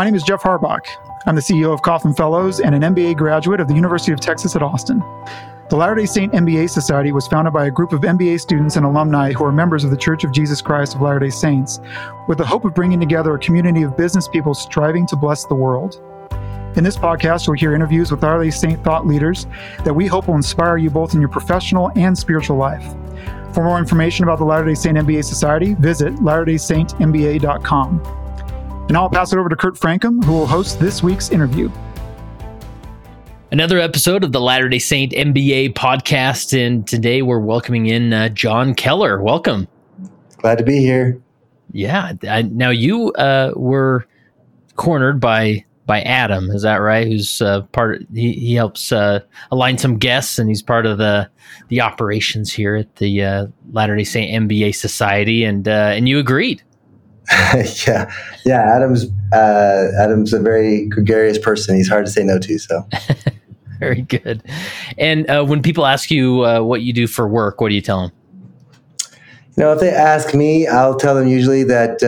My name is Jeff Harbach. I'm the CEO of Coffin Fellows and an MBA graduate of the University of Texas at Austin. The Latter day Saint MBA Society was founded by a group of MBA students and alumni who are members of the Church of Jesus Christ of Latter day Saints, with the hope of bringing together a community of business people striving to bless the world. In this podcast, you'll hear interviews with Latter day Saint thought leaders that we hope will inspire you both in your professional and spiritual life. For more information about the Latter day Saint MBA Society, visit latterdaysaintmba.com. And now I'll pass it over to Kurt Francom, who will host this week's interview. Another episode of the Latter day Saint MBA podcast. And today we're welcoming in uh, John Keller. Welcome. Glad to be here. Yeah. I, now you uh, were cornered by by Adam. Is that right? Who's uh, part? Of, he, he helps uh, align some guests, and he's part of the the operations here at the uh, Latter Day Saint MBA Society. And uh, and you agreed. yeah, yeah. Adam's uh, Adam's a very gregarious person. He's hard to say no to. So. very good. And uh, when people ask you what you do for work, what do you tell them? You know, if they ask me, I'll tell them usually that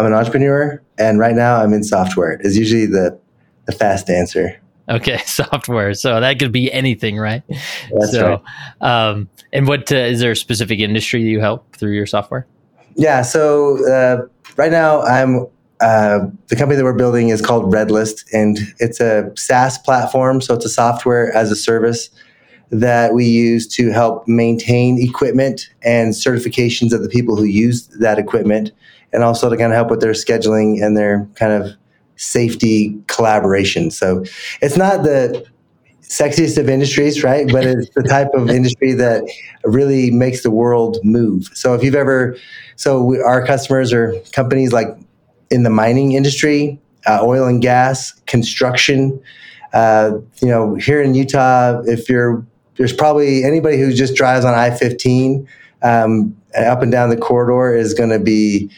I'm an entrepreneur, and right now I'm in software. Is usually the the fast answer. Okay, software. So that could be anything, right? That's so, right. Um, and what uh, is there a specific industry you help through your software? Yeah. So uh, right now I'm uh, the company that we're building is called Redlist, and it's a SaaS platform. So it's a software as a service that we use to help maintain equipment and certifications of the people who use that equipment and also to kind of help with their scheduling and their kind of safety collaboration. So it's not the sexiest of industries, right? But it's the type of industry that really makes the world move. So if you've ever, so we, our customers are companies like in the mining industry, uh, oil and gas, construction. Uh, you know, here in Utah, if you're there's probably anybody who just drives on I-15 um, up and down the corridor is going to be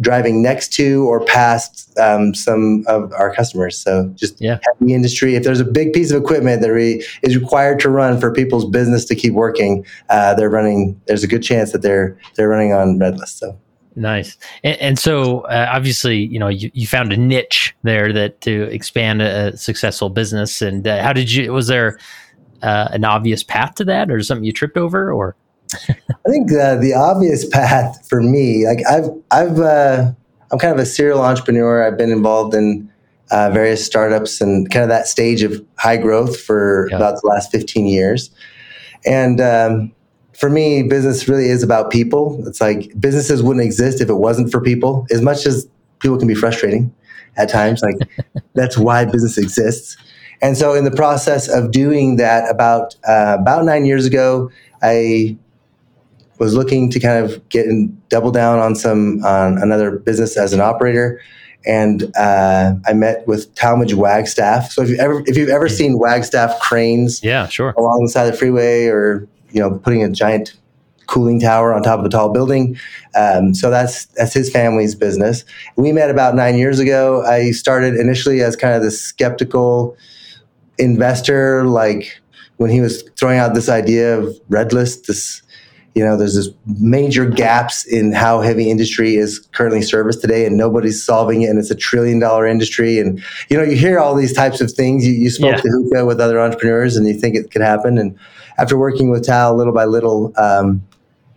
driving next to or past um, some of our customers. So just yeah. heavy industry. If there's a big piece of equipment that re- is required to run for people's business to keep working, uh, they're running. There's a good chance that they're they're running on Redlist. So. Nice. And, and so uh, obviously, you know, you, you found a niche there that to expand a, a successful business. And uh, how did you, was there uh, an obvious path to that or something you tripped over or? I think uh, the obvious path for me, like I've, I've, uh, I'm kind of a serial entrepreneur. I've been involved in uh, various startups and kind of that stage of high growth for yeah. about the last 15 years. And um, for me, business really is about people. It's like businesses wouldn't exist if it wasn't for people. As much as people can be frustrating at times, like that's why business exists. And so, in the process of doing that, about uh, about nine years ago, I was looking to kind of get and double down on some on another business as an operator. And uh, I met with Talmage Wagstaff. So if you ever if you've ever seen Wagstaff cranes, yeah, sure, along the side of the freeway, or you know, putting a giant cooling tower on top of a tall building. Um, so that's that's his family's business. We met about nine years ago. I started initially as kind of the skeptical investor, like when he was throwing out this idea of Redlist, this you know there's this major gaps in how heavy industry is currently serviced today and nobody's solving it and it's a trillion dollar industry and you know you hear all these types of things. You, you spoke yeah. to hookah with other entrepreneurs and you think it could happen and after working with Tal little by little um,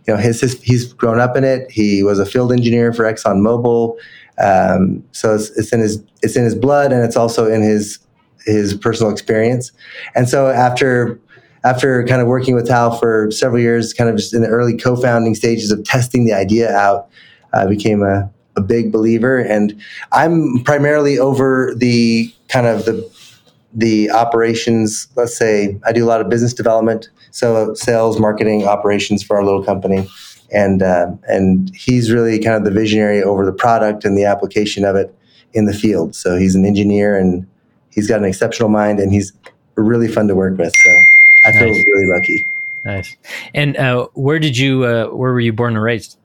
you know his, his, he's grown up in it. He was a field engineer for exxonmobil. Um, so it's, it's in his it's in his blood and it's also in his his personal experience. And so after after kind of working with Tal for several years, kind of just in the early co-founding stages of testing the idea out, I became a, a big believer. And I'm primarily over the kind of the the operations. Let's say I do a lot of business development, so sales, marketing, operations for our little company. And uh, and he's really kind of the visionary over the product and the application of it in the field. So he's an engineer and he's got an exceptional mind, and he's really fun to work with. So I feel really lucky. Nice. And uh, where did you? Uh, where were you born and raised?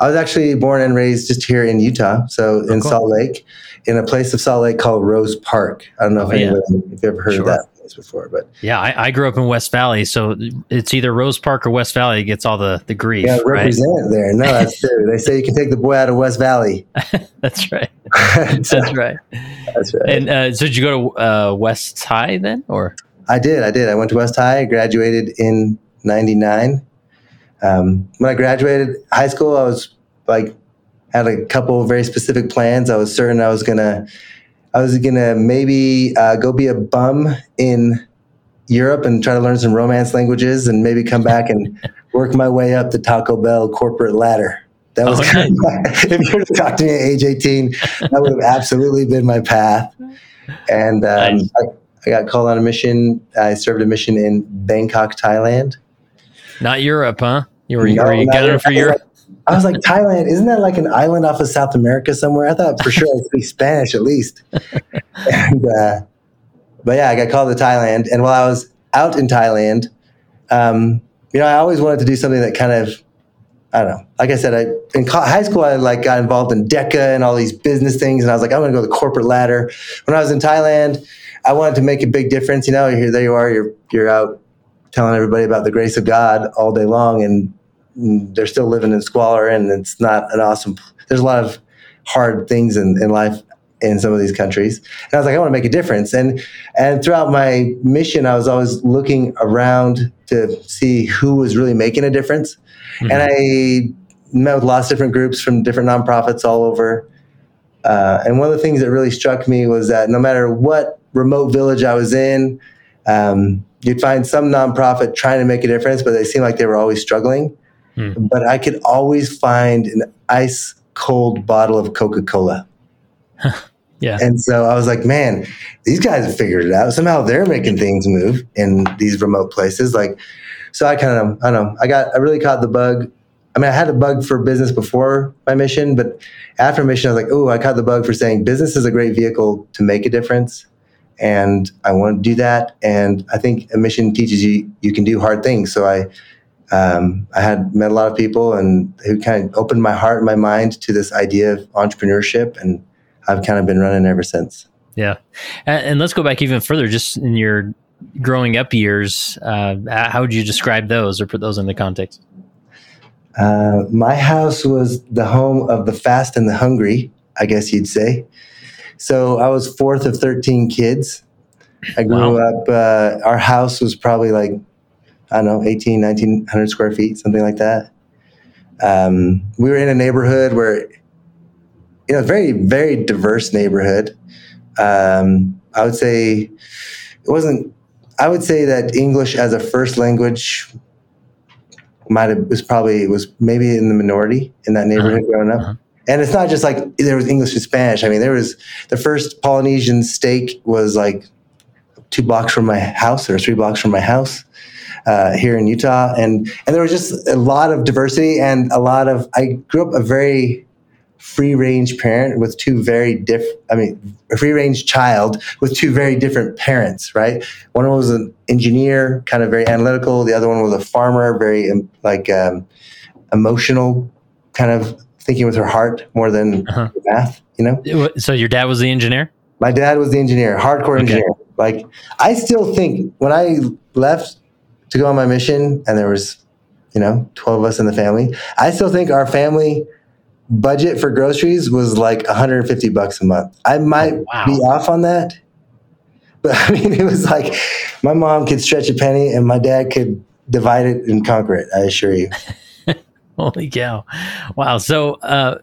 I was actually born and raised just here in Utah, so oh, in cool. Salt Lake, in a place of Salt Lake called Rose Park. I don't know oh, if, yeah. if you've ever heard sure. of that. place before, but Yeah, I, I grew up in West Valley, so it's either Rose Park or West Valley that gets all the the grief. yeah, right? there. No, that's true. They say you can take the boy out of West Valley. That's right. that's That's right. That's right. And uh, so did you go to uh, West High then, or I did. I did. I went to West High. I graduated in '99. Um, when I graduated high school, I was like had a couple of very specific plans. I was certain I was gonna, I was gonna maybe uh, go be a bum in Europe and try to learn some Romance languages, and maybe come back and work my way up the Taco Bell corporate ladder. That was Oh, kind of my, if you were to talk to me at age 18, that would have absolutely been my path. And um, Nice. I, I got called on a mission. I served a mission in Bangkok, Thailand. not Europe, huh? You were, No, were you gunning Europe. for Europe? I was like, Thailand, isn't that like an island off of South America somewhere? I thought for sure I speak Spanish at least. and, uh, but yeah, I got called to Thailand. And while I was out in Thailand, um, you know, I always wanted to do something that kind of, I don't know. Like I said, I in co- high school, I like got involved in DECA and all these business things, and I was like, I'm going to go the corporate ladder. When I was in Thailand, I wanted to make a big difference. You know, here there you are, you're you're out telling everybody about the grace of God all day long, and they're still living in squalor, and it's not an awesome. There's a lot of hard things in, in life in some of these countries, and I was like, I want to make a difference. And and throughout my mission, I was always looking around to see who was really making a difference. Mhm. And I met with lots of different groups from different nonprofits all over. Uh, and one of the things that really struck me was that no matter what remote village I was in, um, you'd find some nonprofit trying to make a difference, but they seemed like they were always struggling. Hmm. But I could always find an ice cold bottle of Coca Cola. Yeah. And so I was like, man, these guys have figured it out. Somehow they're making things move in these remote places. Like, so I kind of, I don't know, I got, I really caught the bug. I mean, I had the bug for business before my mission, but after mission, I was like, oh, I caught the bug for saying business is a great vehicle to make a difference. And I want to do that. And I think a mission teaches you, you can do hard things. So I, um, I had met a lot of people and who kind of opened my heart and my mind to this idea of entrepreneurship. And I've kind of been running ever since. Yeah, and, and let's go back even further. Just in your growing up years, uh, how would you describe those or put those in the context? Uh, my house was the home of the fast and the hungry, I guess you'd say. So I was fourth of 13 kids. I grew up, uh, our house was probably like, I don't know, 18, 1900 square feet, something like that. Um, we were in a neighborhood where, you know, very, very diverse neighborhood. Um, I would say it wasn't, I would say that English as a first language might have was probably was maybe in the minority in that neighborhood growing up. Uh-huh. And it's not just like there was English and Spanish. I mean, there was the first Polynesian stake was like two blocks from my house or three blocks from my house uh, here in Utah, and and there was just a lot of diversity and a lot of. I grew up a very free range parent with two very different. I mean, a free range child with two very different parents. Right, one was an engineer, kind of very analytical. The other one was a farmer, very um, like um, emotional, kind of thinking with her heart more than Uh-huh. math. You know. So your dad was the engineer. My dad was the engineer, hardcore Okay. engineer. Like I still think when I left to go on my mission and there was, you know, 12 of us in the family, I still think our family budget for groceries was like 150 bucks a month. I might Oh, wow. be off on that. But I mean, it was like my mom could stretch a penny and my dad could divide it and conquer it. I assure you. Holy cow! Wow. So, uh,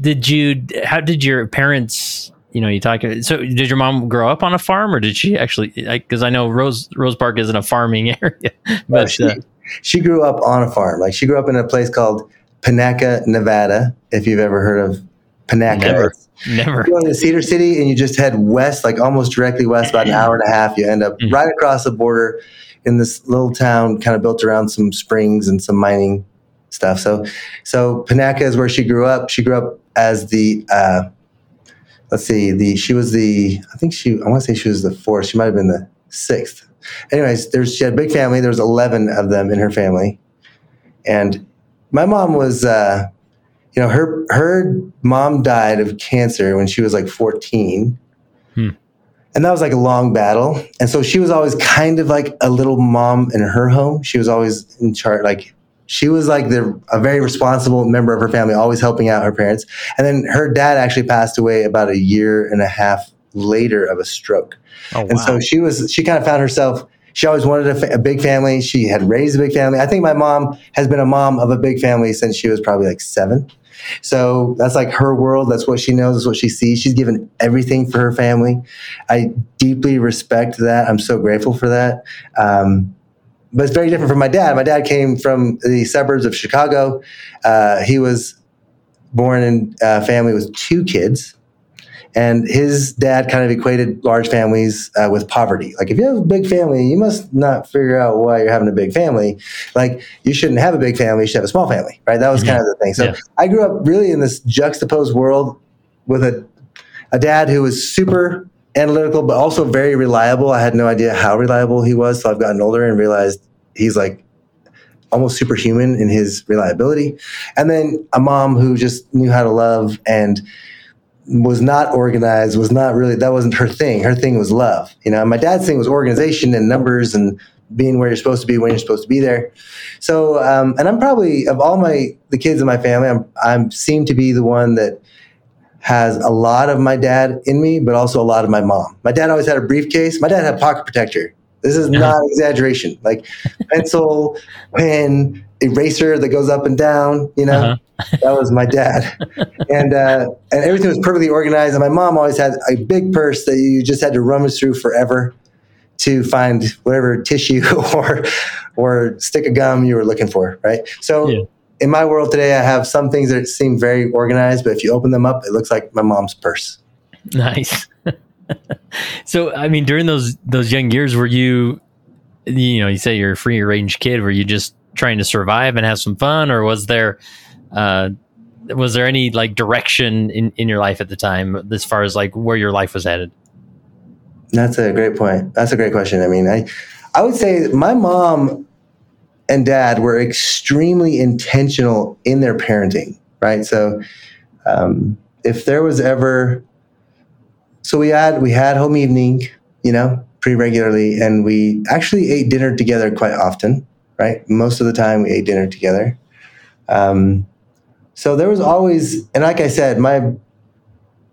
did you? How did your parents? You know, you talk. So, did your mom grow up on a farm, or did she actually? Because I know Rose Rose Park isn't a farming area, but she, uh, she grew up on a farm. Like she grew up in a place called Panaca, Nevada. If you've ever heard of Panaca, Never. Never. you go into Cedar City and you just head west, like almost directly west, about an hour and a half. You end up Mhm. right across the border in this little town, kind of built around some springs and some mining stuff. So, so Panaca is where she grew up. She grew up as the, uh, let's see, the she was the, I think she, I want to say she was the fourth. She might have been the sixth. Anyways, there's she had a big family. There was eleven of them in her family, and my mom was. Uh, you know her her mom died of cancer when she was like 14 Hmm. and that was like a long battle. And so she was always kind of like a little mom in her home. She was always in charge, like she was like the a very responsible member of her family, always helping out her parents. And then her dad actually passed away about a year and a half later of a stroke. Oh, wow. And so she was she kind of found herself. She always wanted a, fa- a big family. She had raised a big family. I think my mom has been a mom of a big family since she was probably like seven. So that's like her world. That's what she knows. That's what she sees. She's given everything for her family. I deeply respect that. I'm so grateful for that. Um, but it's very different from my dad. My dad came from the suburbs of Chicago. Uh, he was born in a family with two kids. And his dad kind of equated large families uh, with poverty. Like, if you have a big family, you must not figure out why you're having a big family. Like, you shouldn't have a big family, you should have a small family, right? That was mm-hmm. kind of the thing. So, yeah. I grew up really in this juxtaposed world with a, a dad who was super analytical, but also very reliable. I had no idea how reliable he was. So, I've gotten older and realized he's like almost superhuman in his reliability. And then a mom who just knew how to love and was not organized, was not really, that wasn't her thing. Her thing was love. You know, my dad's thing was organization and numbers and being where you're supposed to be when you're supposed to be there. So, um, and I'm probably, of all my, the kids in my family, I'm, I'm seem to be the one that has a lot of my dad in me, but also a lot of my mom. My dad always had a briefcase. My dad had a pocket protector. This is not exaggeration. Like pencil, pen, eraser that goes up and down. You know, uh-huh. that was my dad, and uh, and everything was perfectly organized. And my mom always had a big purse that you just had to rummage through forever to find whatever tissue or or stick of gum you were looking for. Right. So. Yeah. In my world today, I have some things that seem very organized, but if you open them up, it looks like my mom's purse. Nice. so, I mean, during those those young years, were you, you know, you say you're a free range kid. Were you just trying to survive and have some fun, or was there uh, was there any like direction in in your life at the time as far as like where your life was headed? That's a great point. That's a great question. I mean, I I would say my mom and dad were extremely intentional in their parenting, right? So, um, if there was ever, so we had we had home evening, you know, pretty regularly, and we actually ate dinner together quite often right? Most of the time we ate dinner together. Um, so there was always, and like I said, my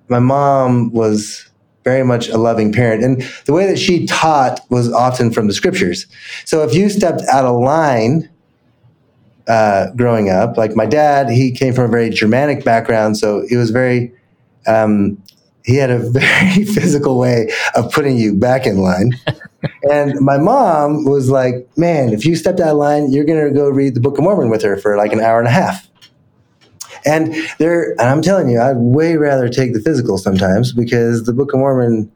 my mom was very much a loving parent, and the way that she taught was often from the scriptures. So if you stepped out of line uh, growing up, like my dad, he came from a very Germanic background, so it was very um, he had a very physical way of putting you back in line. and my mom was like, man, if you stepped out of line, you're going to go read the Book of Mormon with her for like an hour and a half. And there, and I'm telling you, I'd way rather take the physical sometimes because the Book of Mormon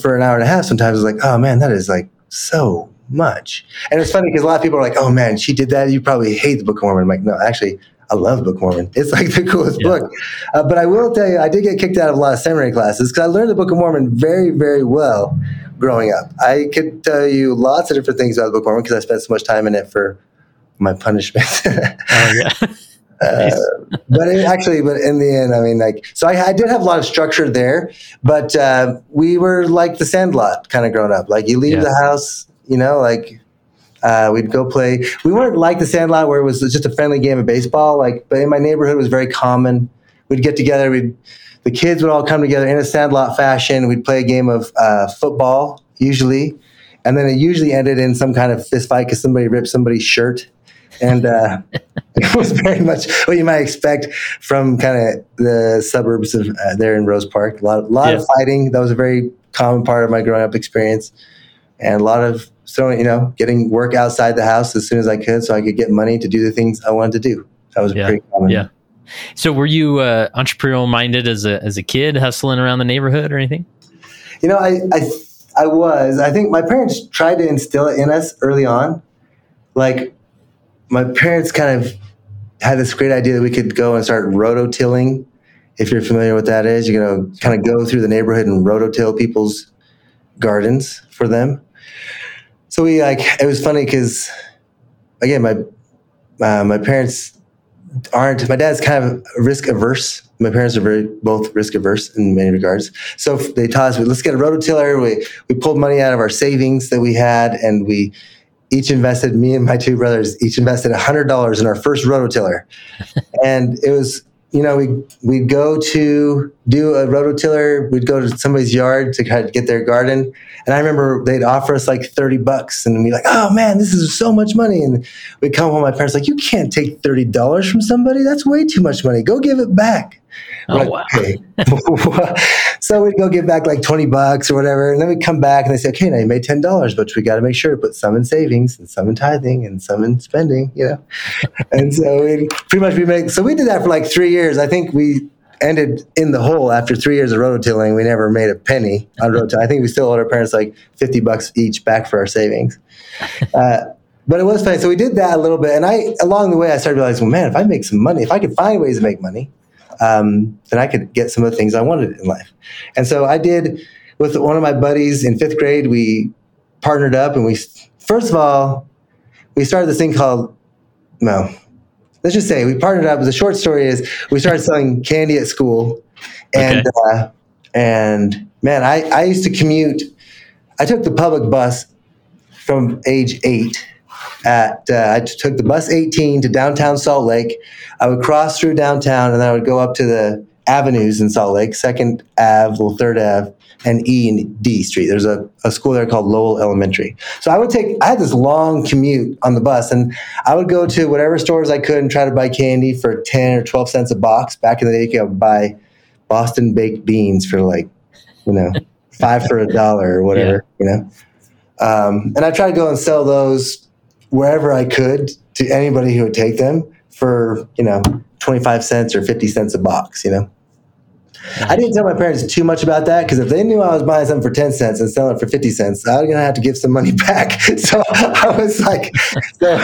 for an hour and a half sometimes is like, oh man, that is like so much. And it's funny because a lot of people are like, oh man, she did that. You probably hate the Book of Mormon. I'm like, no, actually, I love Book of Mormon. It's like the coolest yeah. book. Uh, but I will tell you, I did get kicked out of a lot of seminary classes because I learned the Book of Mormon very, very well growing up. I could tell you lots of different things about the Book of Mormon because I spent so much time in it for my punishment. oh yeah. Uh, but it, actually, but in the end, I mean, like, so I, I did have a lot of structure there, but uh, we were like the Sandlot kind of growing up. Like, you leave the house, you know, like uh, we'd go play. We weren't like the Sandlot where it was just a friendly game of baseball. Like, but in my neighborhood, it was very common. We'd get together. We'd the kids would all come together in a Sandlot fashion. We'd play a game of uh, football usually, and then it usually ended in some kind of fist fight because somebody ripped somebody's shirt. And uh, it was very much what you might expect from kind of the suburbs of uh, there in Rose Park. A lot, lot yeah. of fighting. That was a very common part of my growing up experience, and a lot of throwing. you know getting work outside the house as soon as I could so I could get money to do the things I wanted to do. That was yeah. pretty common. Yeah. So were you uh, entrepreneurial minded as a as a kid, hustling around the neighborhood or anything? You know, I I I was. I think my parents tried to instill it in us early on. Like my parents kind of had this great idea that we could go and start rototilling. If you're familiar with that is, you're gonna kind of go through the neighborhood and rototill people's gardens for them so we like it was funny because again my uh, my parents aren't my dad's kind of risk averse my parents are very both risk averse in many regards. So they taught us, let's get a rototiller. We we pulled money out of our savings that we had, and we each invested. Me and my two brothers each invested hundred dollars in our first rototiller, and it was you know, we we'd go to do a rototiller. We'd go to somebody's yard to kind of get their garden, and I remember they'd offer us like thirty bucks, and we'd be like, "Oh man, this is so much money!" And we'd come home. My parents like, "You can't take thirty dollars from somebody. That's way too much money. Go give it back." Oh, like, wow. okay. so we'd go give back like 20 bucks or whatever. And then we'd come back and they say, okay, now you made $10, but we got to make sure to put some in savings and some in tithing and some in spending, you know? and so we pretty much we make, so we did that for like three years. I think we ended in the hole after three years of rototilling. We never made a penny on rototilling. I think we still owed our parents like 50 bucks each back for our savings. Uh, but it was funny. So we did that a little bit. And I, along the way, I started realizing, well, man, if I make some money, if I could find ways to make money, um, then I could get some of the things I wanted in life. And so I did with one of my buddies in fifth grade. We partnered up and we, first of all, we started this thing called, no, let's just say we partnered up. The short story is we started selling candy at school. And, Okay. uh, and man, I, I used to commute. I took the public bus from age eight at uh, I took the bus 18 to downtown Salt Lake. I would cross through downtown and then I would go up to the avenues in Salt Lake, Second Ave, little Third Ave, and E and D Street. There's a, a school there called Lowell Elementary. So I would take I had this long commute on the bus and I would go to whatever stores I could and try to buy candy for 10 or 12 cents a box. Back in the day, you could buy Boston baked beans for like, you know, five for a dollar or whatever, you know. Um, and I tried to go and sell those wherever I could to anybody who would take them for, you know, 25 cents or 50 cents a box, you know. I didn't tell my parents too much about that because if they knew I was buying something for 10 cents and selling it for 50 cents, I was going to have to give some money back. So I was like, so,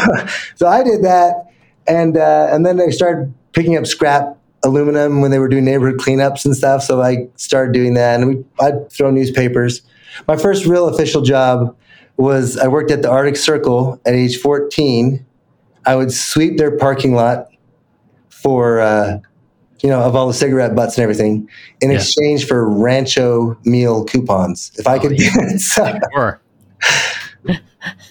so I did that. And, uh, and then I started picking up scrap aluminum when they were doing neighborhood cleanups and stuff. So I started doing that and we, I'd throw newspapers. My first real official job was I worked at the Arctic Circle at age 14. I would sweep their parking lot for, uh, you know, of all the cigarette butts and everything in Yeah. exchange for Rancho meal coupons. If I Oh, could yeah. get it. So, Sure.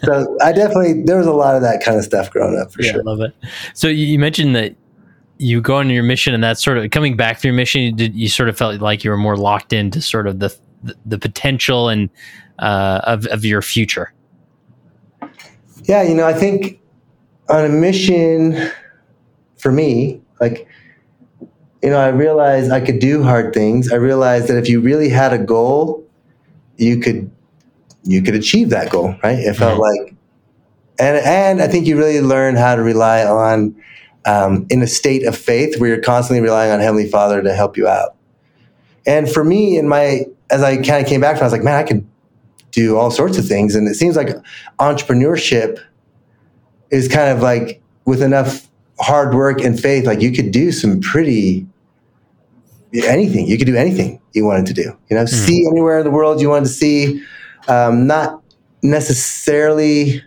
so I definitely, there was a lot of that kind of stuff growing up for yeah, sure. I love it. So you mentioned that you go on your mission, and that's sort of coming back from your mission. You, did, you sort of felt like you were more locked into sort of the the, the potential and uh, of of your future. Yeah, you know, I think on a mission for me, like, you know, I realized I could do hard things. I realized that if you really had a goal, you could you could achieve that goal, right? It felt like, and and I think you really learn how to rely on um, in a state of faith where you're constantly relying on Heavenly Father to help you out. And for me, in my as I kind of came back, from, I was like, man, I can do all sorts of things, and it seems like entrepreneurship is kind of like with enough hard work and faith, like you could do some pretty anything. You could do anything you wanted to do. You know, see anywhere in the world you wanted to see. Um, not necessarily.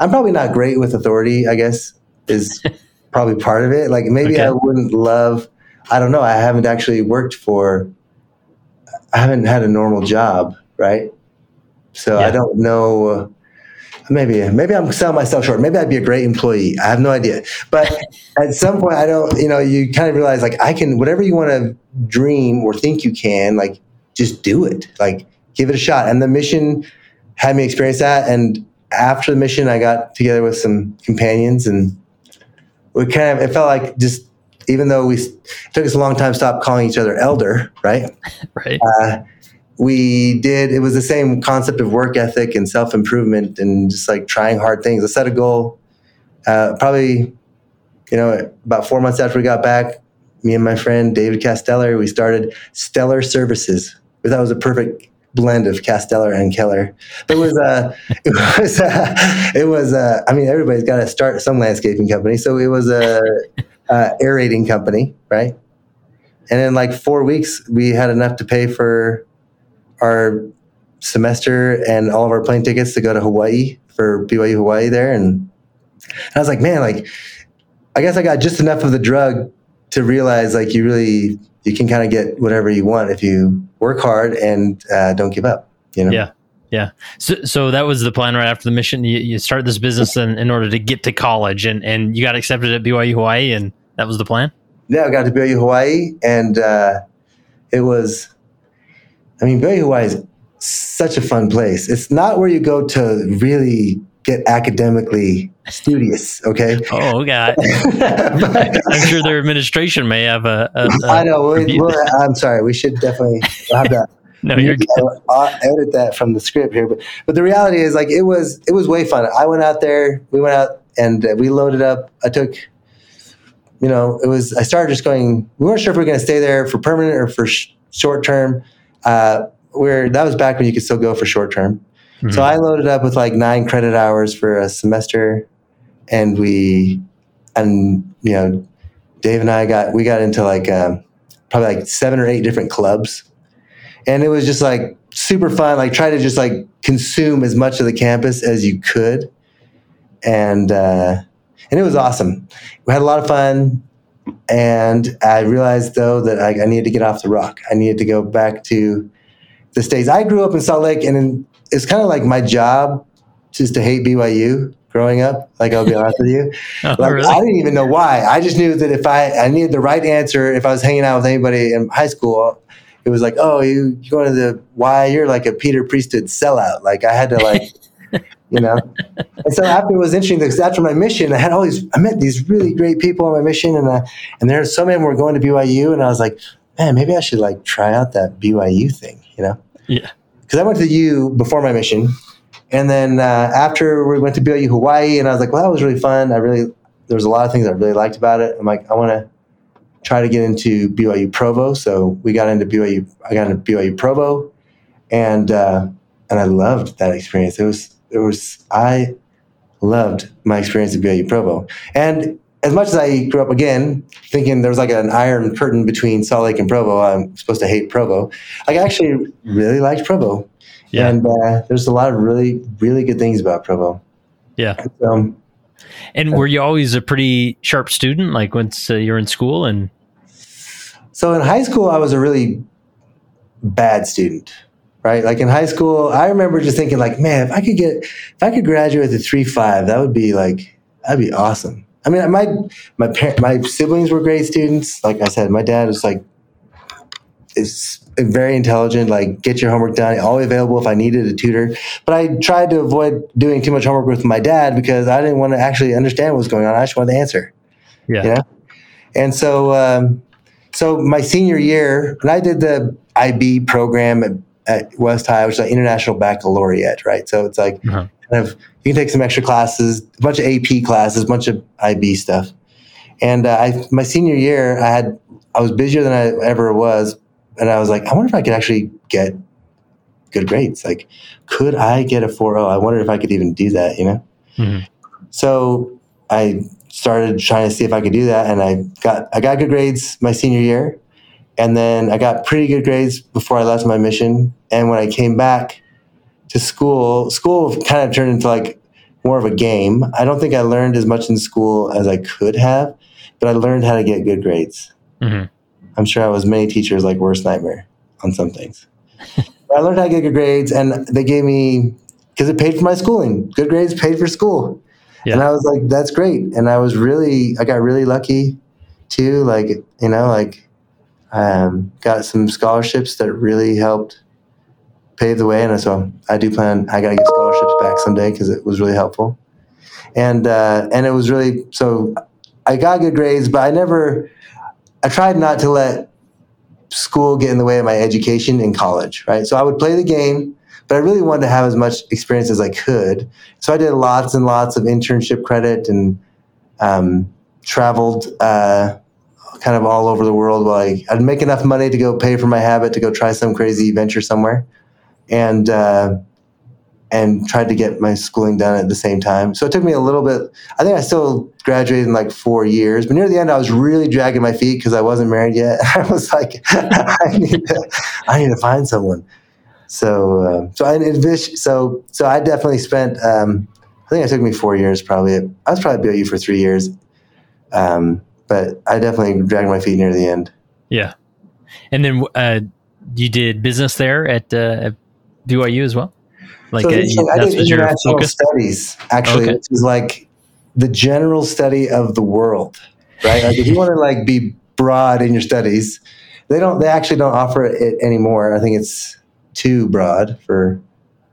I'm probably not great with authority. I guess is probably part of it. Like maybe Okay. I wouldn't love. I don't know. I haven't actually worked for. I haven't had a normal job, right? So I don't know. uh, Maybe maybe I'm selling myself short. Maybe I'd be a great employee. I have no idea. But at some point, I don't. You know, you kind of realize like I can whatever you want to dream or think you can, like just do it. Like give it a shot. And the mission had me experience that. And after the mission, I got together with some companions, and we kind of it felt like just even though we it took us a long time to stop calling each other elder, right? Right. uh, we did it was the same concept of work ethic and self-improvement and just like trying hard things. I set a goal uh, probably you know about four months after we got back me and my friend david casteller we started stellar services. Thought it was a perfect blend of casteller and keller. It was uh, it was uh, it was uh, i mean everybody's got to start some landscaping company. So it was a uh, aerating company right? And in like four weeks we had enough to pay for our semester and all of our plane tickets to go to Hawaii for BYU Hawaii there. And, and I was like, man, like, I guess I got just enough of the drug to realize like you really you can kind of get whatever you want if you work hard and uh, don't give up. You know. Yeah. Yeah. So, so that was the plan right after the mission. You, you start this business in, in order to get to college, and, and you got accepted at BYU Hawaii, and that was the plan. Yeah, I got to BYU Hawaii, and uh, it was. I mean, Hawaii is such a fun place. It's not where you go to really get academically studious. Okay. Oh God. I'm sure their administration may have a. a, a I know. We, I'm sorry. We should definitely have that. no, you're good. I'll edit that from the script here, but but the reality is like it was it was way fun. I went out there. We went out and uh, we loaded up. I took. You know, it was. I started just going. We weren't sure if we were going to stay there for permanent or for sh- short term. Uh, where that was back when you could still go for short term. Mhm. So I loaded up with like nine credit hours for a semester, and we, and you know, Dave and I got we got into like um, probably like seven or eight different clubs, and it was just like super fun. Like try to just like consume as much of the campus as you could, and uh, and it was awesome. We had a lot of fun, and I realized though that I, I needed to get off the rock. I needed to go back to the states. I grew up in Salt Lake, and in, it's kind of like my job just to hate BYU growing up. Like I'll be honest with you, Oh, like, really? I didn't even know why. I just knew that if I I needed the right answer, if I was hanging out with anybody in high school, it was like, oh, you you going to the why? You're like a Peter Priesthood sellout. Like I had to like. You know, and so after it was interesting because after my mission, I had all these. I met these really great people on my mission, and uh, and there so many were going to BYU, and I was like, man, maybe I should like try out that BYU thing. You know, Yeah. because I went to the U before my mission, and then uh, after we went to BYU Hawaii, and I was like, well, that was really fun. I really there was a lot of things I really liked about it. I'm like, I want to try to get into BYU Provo, so we got into BYU. I got into BYU Provo, and uh, and I loved that experience. It was it was I loved my experience at BYU Provo, and as much as I grew up again thinking there was like an iron curtain between Salt Lake and Provo, I'm supposed to hate Provo. I actually really liked Provo. Yeah. And uh, there's a lot of really, really good things about Provo. Yeah. Um, And were you always a pretty sharp student? Like once uh, you're in school and so in high school, I was a really bad student, right? Like in high school, I remember just thinking, like, man, if I could get, if I could graduate at three five, that would be like, that'd be awesome. I mean, my my par- my siblings were great students. Like I said, my dad was like, is very intelligent. Like, get your homework done. Always available if I needed a tutor. But I tried to avoid doing too much homework with my dad because I didn't want to actually understand what was going on. I just wanted the answer. yeah. Yeah. And so, um, so my senior year, when I did the IB program at, West High, which is like International Baccalaureate, right? So it's like Uh-huh. kind of you can take some extra classes, a bunch of AP classes, a bunch of IB stuff. And uh, I, my senior year, I had I was busier than I ever was, and I was like, I wonder if I could actually get good grades. Like, could I get a 4.0? I wondered if I could even do that. You know. Mhm. So I started trying to see if I could do that, and I got I got good grades my senior year, and then I got pretty good grades before I left my mission. And when I came back to school, school kind of turned into like more of a game. I don't think I learned as much in school as I could have, but I learned how to get good grades. Mhm. I'm sure I was many teachers like worst nightmare on some things. I learned how to get good grades, and they gave me because it paid for my schooling. Good grades paid for school, Yeah. and I was like, "That's great." And I was really, I got really lucky too. Like you know, like um, got some scholarships that really helped pave the way, and so I do plan. I got to get scholarships back someday because it was really helpful, and uh, and it was really so. I got good grades, but I never. I tried not to let school get in the way of my education in college, right? So I would play the game, but I really wanted to have as much experience as I could. So I did lots and lots of internship credit and um, traveled uh, kind of all over the world. I, I'd make enough money to go pay for my habit to go try some crazy venture somewhere, and uh, and tried to get my schooling done at the same time. So it took me a little bit. I think I still graduated in like four years, but near the end, I was really dragging my feet because I wasn't married yet. I was like, I need to, I need to find someone. So, uh, so I so, so I definitely spent. Um, I think it took me four years, probably. I was probably at BYU for three years, um, but I definitely dragged my feet near the end. Yeah, and then uh, you did business there at, uh, at BYU as well. Like so uh, you, I did international studies actually, okay. which is like the general study of the world, right? Like if you want to like be broad in your studies, they don't. They actually don't offer it anymore. I think it's too broad for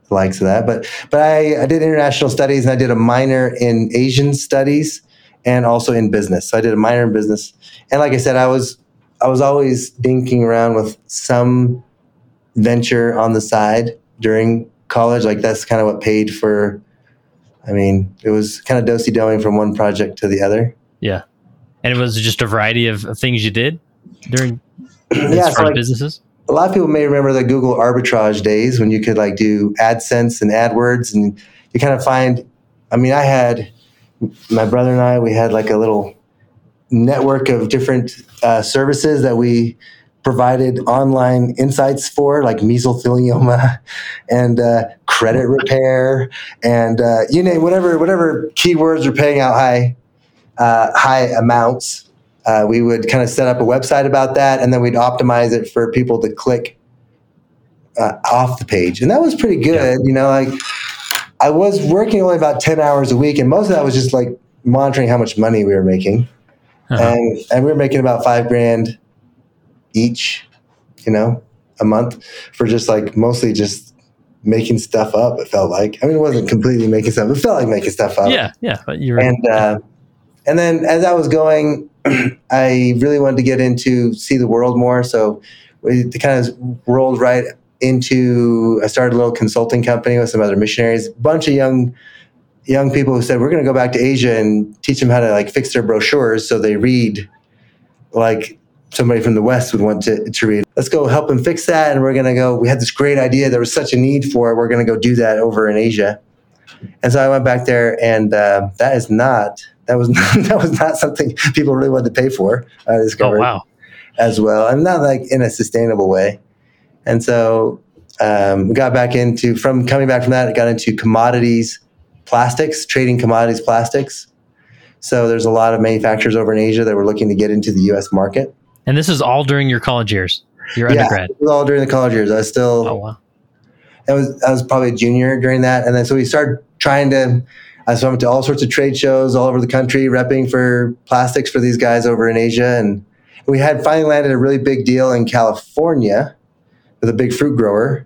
the likes of that. But but I, I did international studies and I did a minor in Asian studies and also in business. So I did a minor in business. And like I said, I was I was always dinking around with some venture on the side during college. Like that's kind of what paid for. I mean, it was kind of dosy doing from one project to the other. Yeah, and it was just a variety of things you did during yeah, so like, businesses. A lot of people may remember the Google arbitrage days when you could like do AdSense and AdWords, and you kind of find. I mean, I had my brother and I. We had like a little network of different uh, services that we provided online insights for, like mesothelioma and uh, credit repair, and uh, you name whatever whatever keywords are paying out high uh, high amounts. Uh, we would kind of set up a website about that, and then we'd optimize it for people to click uh, off the page, and that was pretty good. Yeah. You know, like I was working only about ten hours a week, and most of that was just like monitoring how much money we were making, uh-huh. and and we were making about five grand each, you know, a month for just like mostly just making stuff up. It felt like. I mean, it wasn't completely making stuff. It felt like making stuff up. Yeah, yeah. But you're and uh, and then as I was going, I really wanted to get into see the world more. So we kind of rolled right into. I started a little consulting company with some other missionaries. A bunch of young young people who said we're going to go back to Asia and teach them how to like fix their brochures so they read like somebody from the West would want to, to read. Let's go help them fix that. And we're going to go, we had this great idea. There was such a need for it. We're going to go do that over in Asia. And so I went back there, and uh, that is not that was not, that was not something people really wanted to pay for. I discovered. Oh, wow. As well, and not like in a sustainable way. And so um, we got back into from coming back from that, I got into commodities, plastics, trading commodities, plastics. So there's a lot of manufacturers over in Asia that were looking to get into the U.S. market. And this is all during your college years, your yeah, undergrad. It was all during the college years. I was still. Oh wow. I was I was probably a junior during that, and then so we started trying to. I went to all sorts of trade shows all over the country, repping for plastics for these guys over in Asia, and we had finally landed a really big deal in California with a big fruit grower.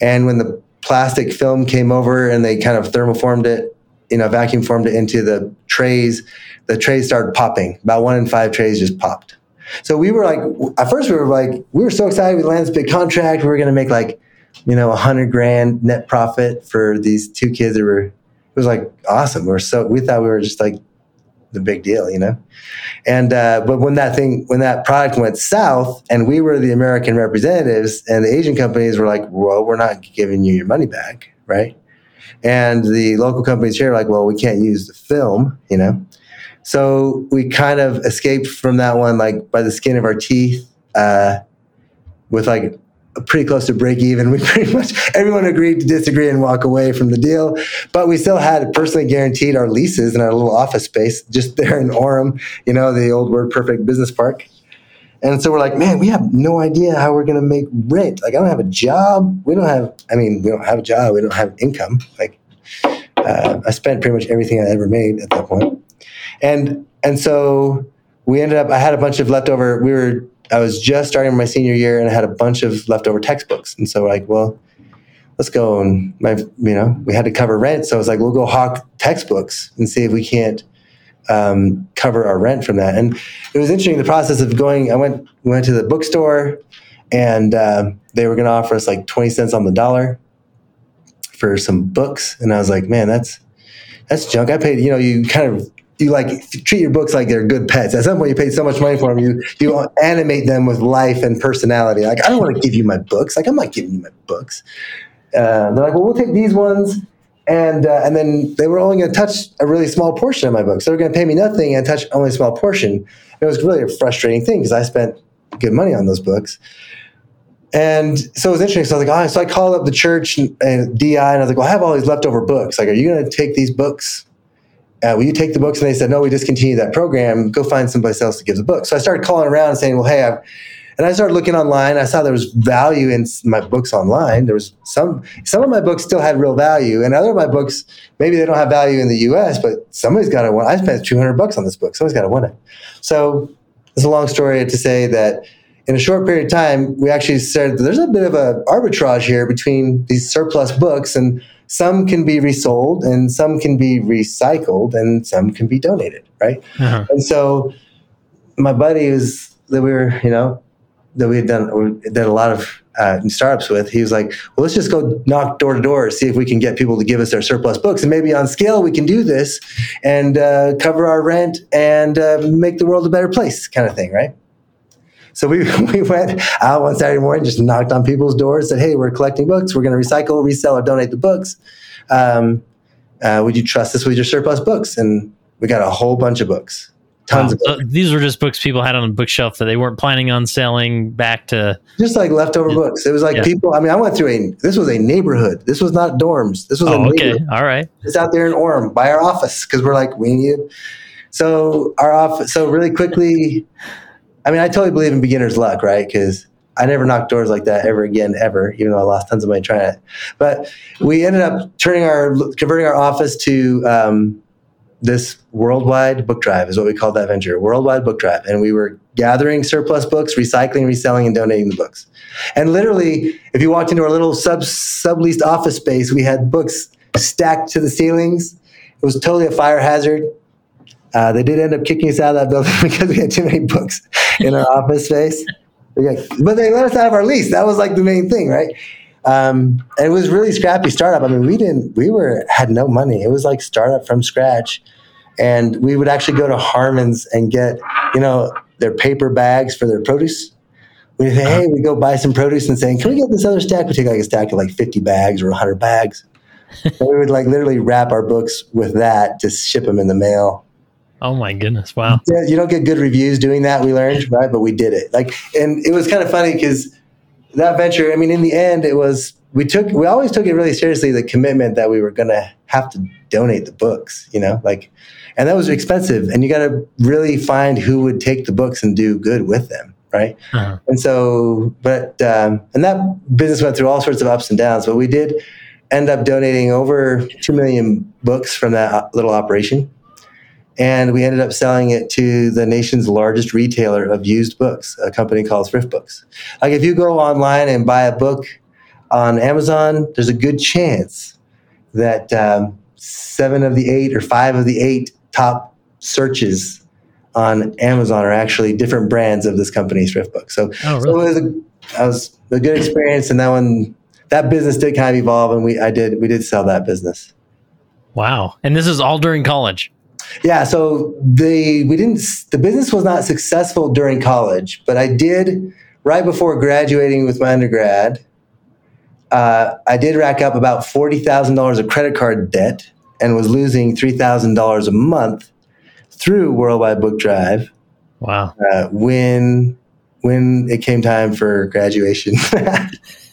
And when the plastic film came over and they kind of thermoformed it, you know, vacuum formed it into the trays, the trays started popping. About one in five trays just popped. So we were like, at first we were like, we were so excited we landed this big contract. We were going to make like, you know, a hundred grand net profit for these two kids that were, it was like awesome. We were so, we thought we were just like the big deal, you know? And, uh, but when that thing, when that product went south and we were the American representatives and the Asian companies were like, well, we're not giving you your money back. Right. And the local companies here are like, well, we can't use the film, you know? So we kind of escaped from that one like by the skin of our teeth, uh, with like pretty close to break even. We pretty much everyone agreed to disagree and walk away from the deal, but we still had personally guaranteed our leases in our little office space just there in Orem, you know, the old WordPerfect business park. And so we're like, man, we have no idea how we're going to make rent. Like, I don't have a job. We don't have, I mean, we don't have a job. We don't have income. Like, uh, I spent pretty much everything I ever made at that point and and so we ended up. I had a bunch of leftover. We were. I was just starting my senior year, and I had a bunch of leftover textbooks. And so, like, well, let's go and my, you know, we had to cover rent. So I was like, we'll go hawk textbooks and see if we can't um, cover our rent from that. And it was interesting the process of going. I went went to the bookstore, and uh, they were going to offer us like twenty cents on the dollar for some books, and I was like, man, that's that's junk. I paid. You know, you kind of you like treat your books like they're good pets. At some point, you paid so much money for them, you you animate them with life and personality. Like I don't want to give you my books. Like I'm not giving you my books. Uh, they're like, well, we'll take these ones, and uh, and then they were only going to touch a really small portion of my books. They were going to pay me nothing and touch only a small portion. It was really a frustrating thing because I spent good money on those books. And so it was interesting. So I was like, oh, so I called up the church and, and DI, and I was like, well, I have all these leftover books. Like, are you going to take these books uh, will you take the books? And they said, no, we discontinued that program. Go find someplace else to give the books. So I started calling around and saying, well, hey, I've, and I started looking online. I saw there was value in my books online. There was some, some of my books still had real value and other of my books, maybe they don't have value in the US, but somebody's got to want, I spent 200 bucks on this book. Somebody's got to want it. So it's a long story to say that in a short period of time, we actually said there's a bit of a arbitrage here between these surplus books and some can be resold and some can be recycled and some can be donated, right? Uh-huh. And so my buddy was that we were, you know, that we had done we did a lot of uh, startups with, he was like, "Well, let's just go knock door to door, see if we can get people to give us their surplus books, and maybe on scale we can do this and uh, cover our rent and uh, make the world a better place, kind of thing, right?" So we, we went out one Saturday morning, just knocked on people's doors, said, Hey, we're collecting books. We're going to recycle, resell, or donate the books. Um, uh, would you trust us with your surplus books? And we got a whole bunch of books. Tons wow. of books. So these were just books people had on a bookshelf that they weren't planning on selling back to. Just like leftover yeah. books. It was like yeah. people. I mean, I went through a. This was a neighborhood. This was not dorms. This was oh, a okay. All right. It's out there in Orem by our office because we're like we need. So our office. So really quickly, I mean, I totally believe in beginner's luck, right? Because I never knocked doors like that ever again, ever, even though I lost tons of money trying it. But we ended up turning our, converting our office to um, this worldwide book drive, is what we called that venture, worldwide book drive. And we were gathering surplus books, recycling, reselling, and donating the books. And literally, if you walked into our little sub subleased office space, we had books stacked to the ceilings. It was totally a fire hazard. Uh, they did end up kicking us out of that building because we had too many books in our office space. But they let us out of our lease. That was like the main thing, right? Um, it was really scrappy startup. I mean, we didn't, we were, had no money. It was like startup from scratch. And we would actually go to Harmon's and get, you know, their paper bags for their produce. We say, hey, we go buy some produce and saying, can we get this other stack? We take like a stack of like 50 bags or 100 bags. and we would like literally wrap our books with that to ship them in the mail. Oh my goodness! Wow. Yeah, you don't get good reviews doing that. We learned, right? But we did it. Like, and it was kind of funny because that venture. I mean, in the end, it was we took we always took it really seriously. The commitment that we were going to have to donate the books. You know, like, and that was expensive. And you got to really find who would take the books and do good with them, right? Uh-huh. And so, but um, and that business went through all sorts of ups and downs. But we did end up donating over two million books from that little operation and we ended up selling it to the nation's largest retailer of used books, a company called ThriftBooks. Like if you go online and buy a book on Amazon, there's a good chance that um, seven of the eight or five of the eight top searches on Amazon are actually different brands of this company, thrift book. So, oh, really? so it was a, that was a good experience, and that one that business did kind of evolve, and we I did we did sell that business. Wow! And this is all during college. Yeah, so the we didn't the business was not successful during college, but I did right before graduating with my undergrad. Uh, I did rack up about forty thousand dollars of credit card debt and was losing three thousand dollars a month through Worldwide Book Drive. Wow! Uh, when when it came time for graduation.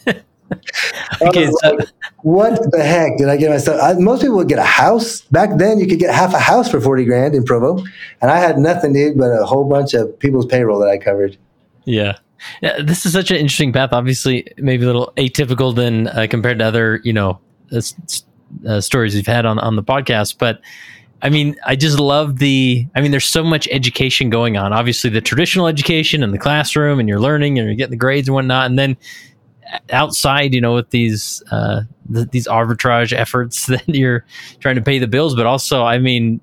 okay, so what the heck did I get myself? I, most people would get a house back then. You could get half a house for forty grand in Provo, and I had nothing, dude, but a whole bunch of people's payroll that I covered. Yeah. Yeah, this is such an interesting path. Obviously, maybe a little atypical than uh, compared to other, you know, uh, uh, stories we've had on on the podcast. But I mean, I just love the. I mean, there's so much education going on. Obviously, the traditional education in the classroom, and you're learning, and you're getting the grades and whatnot. And then outside, you know, with these uh, th- these arbitrage efforts that you're trying to pay the bills, but also, I mean,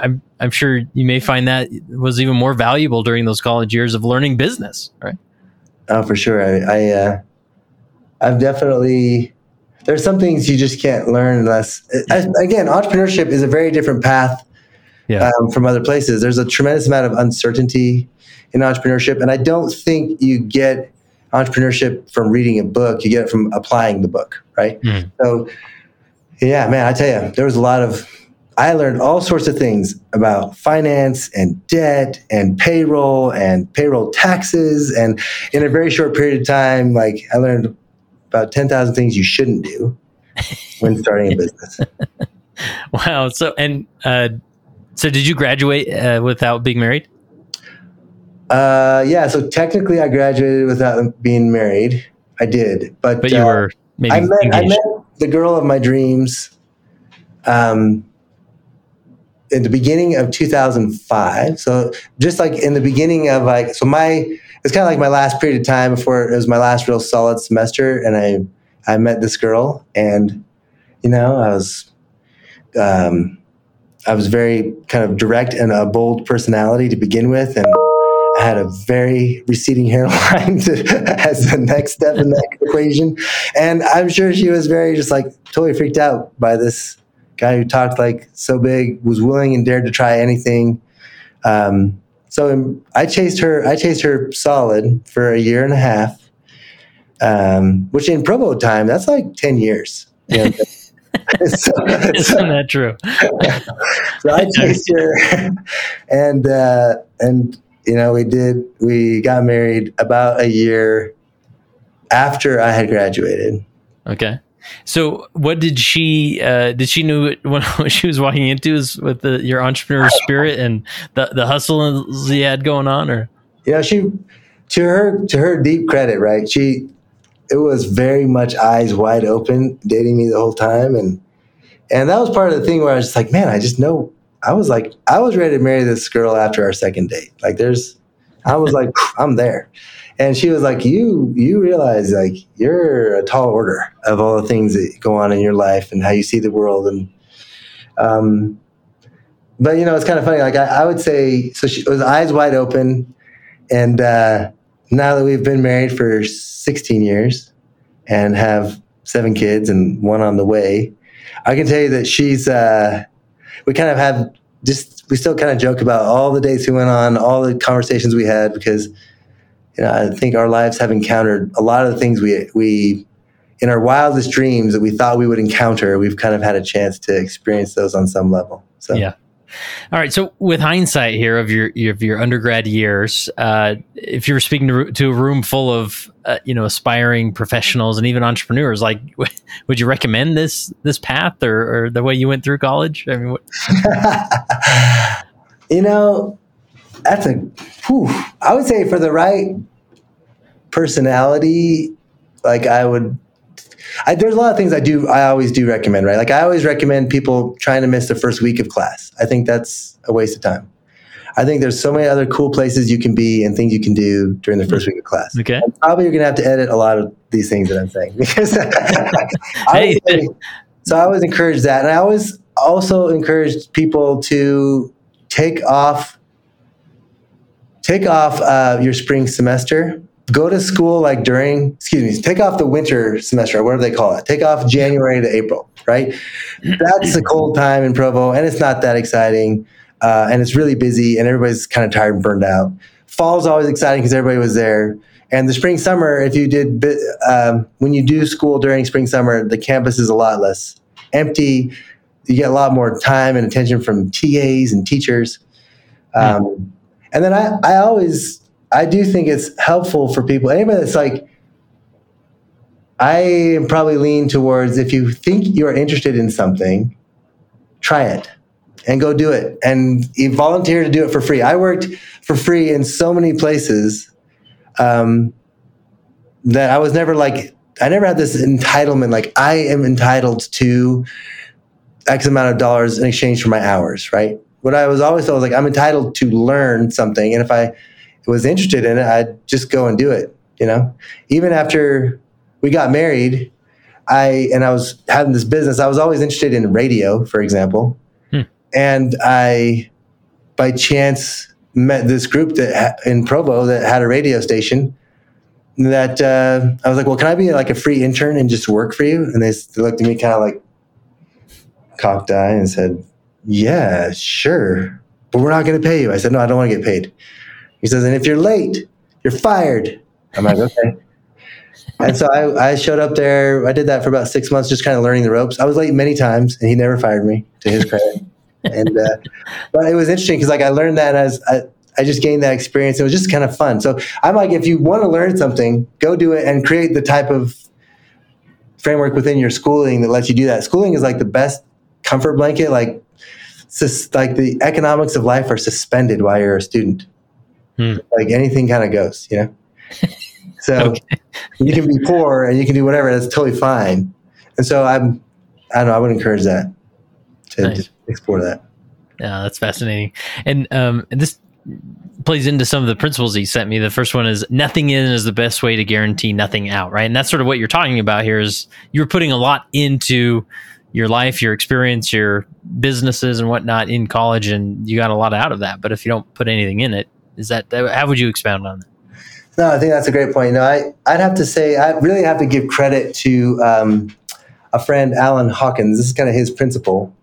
I'm I'm sure you may find that was even more valuable during those college years of learning business, right? Oh, for sure. I, I uh, I've definitely there's some things you just can't learn unless I, again entrepreneurship is a very different path yeah. um, from other places. There's a tremendous amount of uncertainty in entrepreneurship, and I don't think you get entrepreneurship from reading a book, you get it from applying the book, right? Mm. So, yeah, man, I tell you, there was a lot of, I learned all sorts of things about finance and debt and payroll and payroll taxes. And in a very short period of time, like I learned about 10,000 things you shouldn't do when starting a business. wow. So, and, uh, So, did you graduate uh, without being married? Uh, yeah. So technically, I graduated without being married. I did, but But you uh, were maybe I met, I met the girl of my dreams um, in the beginning of 2005. So just like in the beginning of like, so my, it's kind of like my last period of time before it was my last real solid semester. And I, I met this girl and, you know, I was, um, I was very kind of direct and a bold personality to begin with. And I had a very receding hairline to, as the next step in that equation. And I'm sure she was very just like totally freaked out by this guy who talked like so big, was willing and dared to try anything. Um, so I chased her. I chased her solid for a year and a half, um, which in Provo time that's like ten years. You know? so, Isn't that true? so I chased her, and uh, and you know we did. We got married about a year after I had graduated. Okay. So, what did she? Uh, did she knew it- what, what she was walking into is with the, your entrepreneur spirit and the the hustle you had going on, or yeah, she to her to her deep credit right she it was very much eyes wide open dating me the whole time and and that was part of the thing where i was just like man i just know i was like i was ready to marry this girl after our second date. Like there's i was like i'm there. And she was like you you realize like you're a tall order of all the things that go on in your life and how you see the world and um but you know it's kind of funny like i, I would say so she was eyes wide open and uh, now that we've been married for 16 years and have seven kids and one on the way, I can tell you that she's, uh, we kind of have just, we still kind of joke about all the dates we went on, all the conversations we had, because, you know, I think our lives have encountered a lot of the things we, we, in our wildest dreams that we thought we would encounter, we've kind of had a chance to experience those on some level. So, Yeah. All right. So, with hindsight here of your of your undergrad years, uh, if you were speaking to, to a room full of uh, you know aspiring professionals and even entrepreneurs, like would you recommend this this path or, or the way you went through college? I mean, what, you know, that's a, whew, I would say for the right personality, like I would, I, there's a lot of things I do, I always do recommend, right? Like I always recommend people trying to miss the first week of class. I think that's a waste of time. I think there's so many other cool places you can be and things you can do during the first week of class. okay. And probably you're going to have to edit a lot of these things that I'm saying because I say- so I always encourage that. And I always also encourage people to take off, take off uh, your spring semester, go to school like during, excuse me, take off the winter semester or whatever they call it. Take off January to April, right? That's the cold time in Provo and it's not that exciting. Uh, and it's really busy and everybody's kind of tired and burned out. Fall Fall's always exciting because everybody was there. And the spring summer, if you did, um, when you do school during spring summer, the campus is a lot less empty. You get a lot more time and attention from TAs and teachers. Um, and then I, I always, I do think it's helpful for people. Anybody that's like, I probably lean towards if you think you're interested in something, try it and go do it and volunteer to do it for free. I worked for free in so many places um, that I was never like, I never had this entitlement, like I am entitled to X amount of dollars in exchange for my hours, right? What I was always told was like, I'm entitled to learn something. And if I was interested in it, I'd just go and do it, you know? Even after we got married, I, and I was having this business, I was always interested in radio, for example. And I, by chance, met this group that in Provo that had a radio station. That uh, I was like, well, can I be like a free intern and just work for you? And they, they looked at me kind of like cocked eye and said, yeah, sure, but we're not going to pay you. I said, no, I don't want to get paid. He says, and if you're late, you're fired. I'm like, okay. And so I, I showed up there. I did that for about six months, just kind of learning the ropes. I was late many times, and he never fired me, to his credit. and uh, but it was interesting because like I learned that as I, I just gained that experience. It was just kind of fun. So I'm like, if you want to learn something, go do it and create the type of framework within your schooling that lets you do that. Schooling is like the best comfort blanket. Like sus- like the economics of life are suspended while you're a student. Hmm. Like anything kind of goes, you know. So Okay. you can be poor and you can do whatever. That's totally fine. And so I'm, I don't know. I would encourage that to, Nice. explore that. Yeah, that's fascinating. And um, and this plays into some of the principles he sent me. The first one is nothing in is the best way to guarantee nothing out, right? And that's sort of what you're talking about here is you're putting a lot into your life, your experience, your businesses and whatnot in college, and you got a lot out of that. But if you don't put anything in it, is that how would you expound on that? No, I think that's a great point. No, I, I'd have to say, I really have to give credit to um, a friend, Alan Hawkins. This is kind of his principle.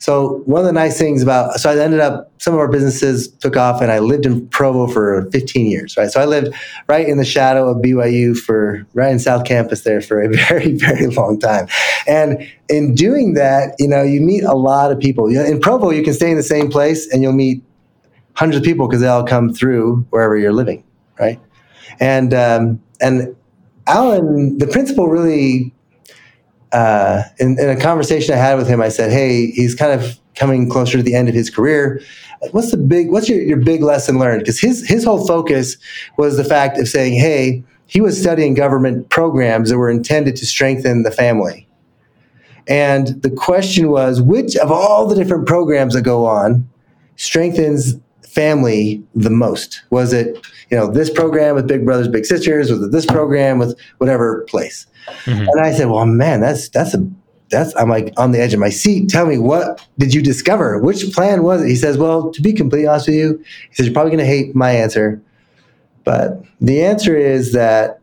So one of the nice things about, so I ended up, some of our businesses took off and I lived in Provo for 15 years, right? So I lived right in the shadow of BYU for, right in South Campus there for a very, very long time. And in doing that, you know, you meet a lot of people. In Provo, you can stay in the same place and you'll meet hundreds of people because they all come through wherever you're living, right? And um, and Alan, the principal really, uh, in, in a conversation I had with him, I said, "Hey, he's kind of coming closer to the end of his career. What's the big? What's your, your big lesson learned? Because his his whole focus was the fact of saying, hey, he was studying government programs that were intended to strengthen the family." And the question was, which of all the different programs that go on strengthens family the most? Was it, you know, this program with Big Brothers Big Sisters? Was it this program with whatever place? Mhm. And I said, well, man, that's that's a that's I'm like on the edge of my seat. Tell me what did you discover? Which plan was it? He says, well, to be completely honest with you, he says you're probably going to hate my answer, but the answer is that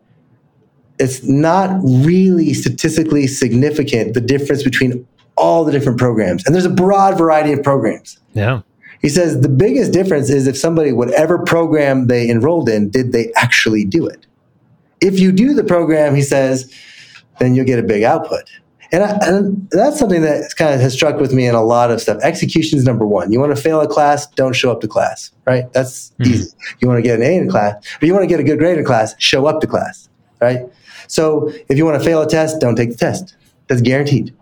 it's not really statistically significant the difference between all the different programs, and there's a broad variety of programs. Yeah. He says the biggest difference is if somebody, whatever program they enrolled in, did they actually do it? If you do the program, he says, then you'll get a big output. And, I, and that's something that kind of has struck with me in a lot of stuff. Execution is number one. You want to fail a class, don't show up to class, right? That's Mhm. easy. You want to get an A in class, but you want to get a good grade in class, show up to class, right? So if you want to fail a test, don't take the test. That's guaranteed.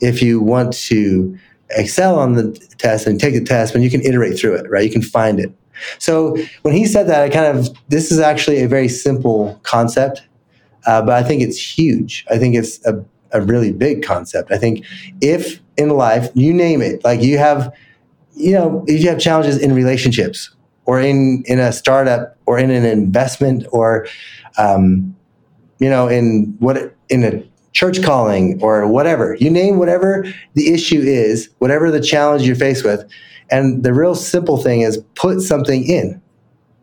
If you want to excel on the test and take the test, when you can iterate through it, right? You can find it. So when he said that, I kind of this is actually a very simple concept, uh, but I think it's huge. I think it's a, a really big concept. I think if in life you name it, like you have, you know, if you have challenges in relationships or in in a startup or in an investment or, um, you know, in what in a church calling or whatever. You name whatever the issue is, whatever the challenge you're faced with. And the real simple thing is put something in.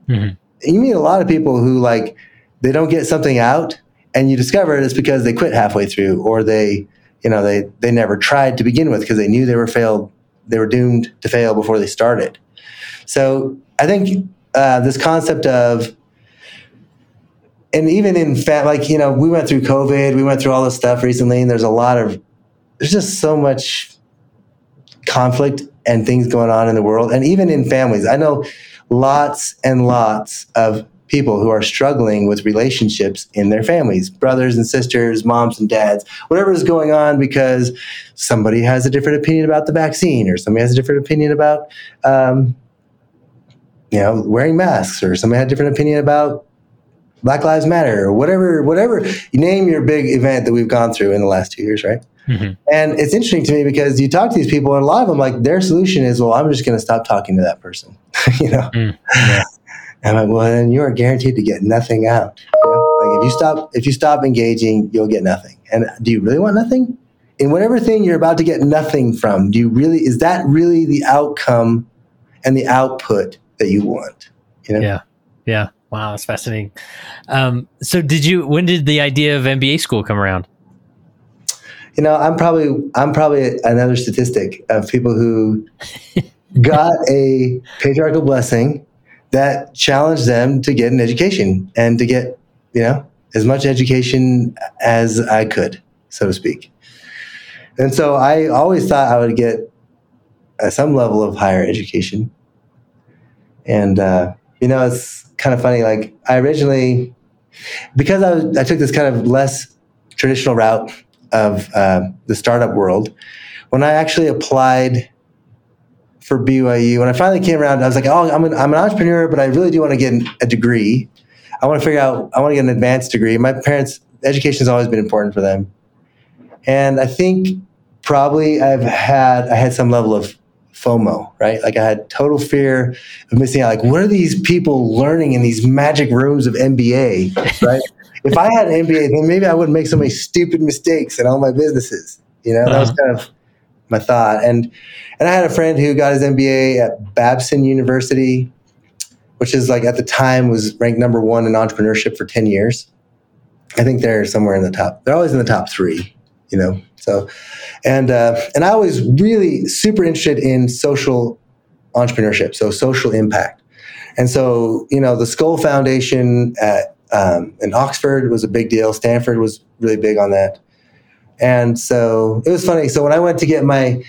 Mhm. You meet a lot of people who like they don't get something out and you discover it's because they quit halfway through or they, you know, they they never tried to begin with because they knew they were failed they were doomed to fail before they started. So I think uh, this concept of and even in fact, like you know, we went through COVID, we went through all this stuff recently, and there's a lot of there's just so much conflict and things going on in the world, and even in families. I know lots and lots of people who are struggling with relationships in their families, brothers and sisters, moms and dads, whatever is going on, because somebody has a different opinion about the vaccine, or somebody has a different opinion about. Um, you know, wearing masks, or somebody had a different opinion about Black Lives Matter or whatever, whatever you name your big event that we've gone through in the last two years, right? Mhm. And it's interesting to me because you talk to these people, and a lot of them, like their solution is, well, I'm just going to stop talking to that person, you know. Mm, yeah. And I'm like, well, then you are guaranteed to get nothing out. You know? Like if you stop, if you stop engaging, you'll get nothing. And do you really want nothing? In whatever thing you're about to get nothing from, do you really? Is that really the outcome and the output that you want? You know? Yeah. Yeah. Wow, that's fascinating. Um, so, did you? When did the idea of MBA school come around? you know i'm probably i'm probably another statistic of people who got a patriarchal blessing that challenged them to get an education and to get you know as much education as i could so to speak and so i always thought i would get uh, some level of higher education and uh, you know it's kind of funny like i originally because I, was, I took this kind of less traditional route of uh, the startup world, when I actually applied for BYU. When I finally came around, I was like, oh, I'm an, I'm an entrepreneur, but I really do want to get a degree. I want to figure out, I want to get an advanced degree. My parents, education has always been important for them. And I think probably I've had, I had some level of FOMO, right? Like I had total fear of missing out. Like, what are these people learning in these magic rooms of MBA, right? if I had an MBA, then maybe I wouldn't make so many stupid mistakes in all my businesses. You know, uh-huh. that was uh-huh. kind of my thought. And and I had a friend who got his MBA at Babson University, which is like at the time was ranked number one in entrepreneurship for 10 years. I think they're somewhere in the top. They're always in the top three, you know. So, and uh, and I was really super interested in social entrepreneurship, so social impact. And so, you know, the Skoll Foundation at um, in Oxford was a big deal. Stanford was really big on that. And so it was funny. So when I went to get my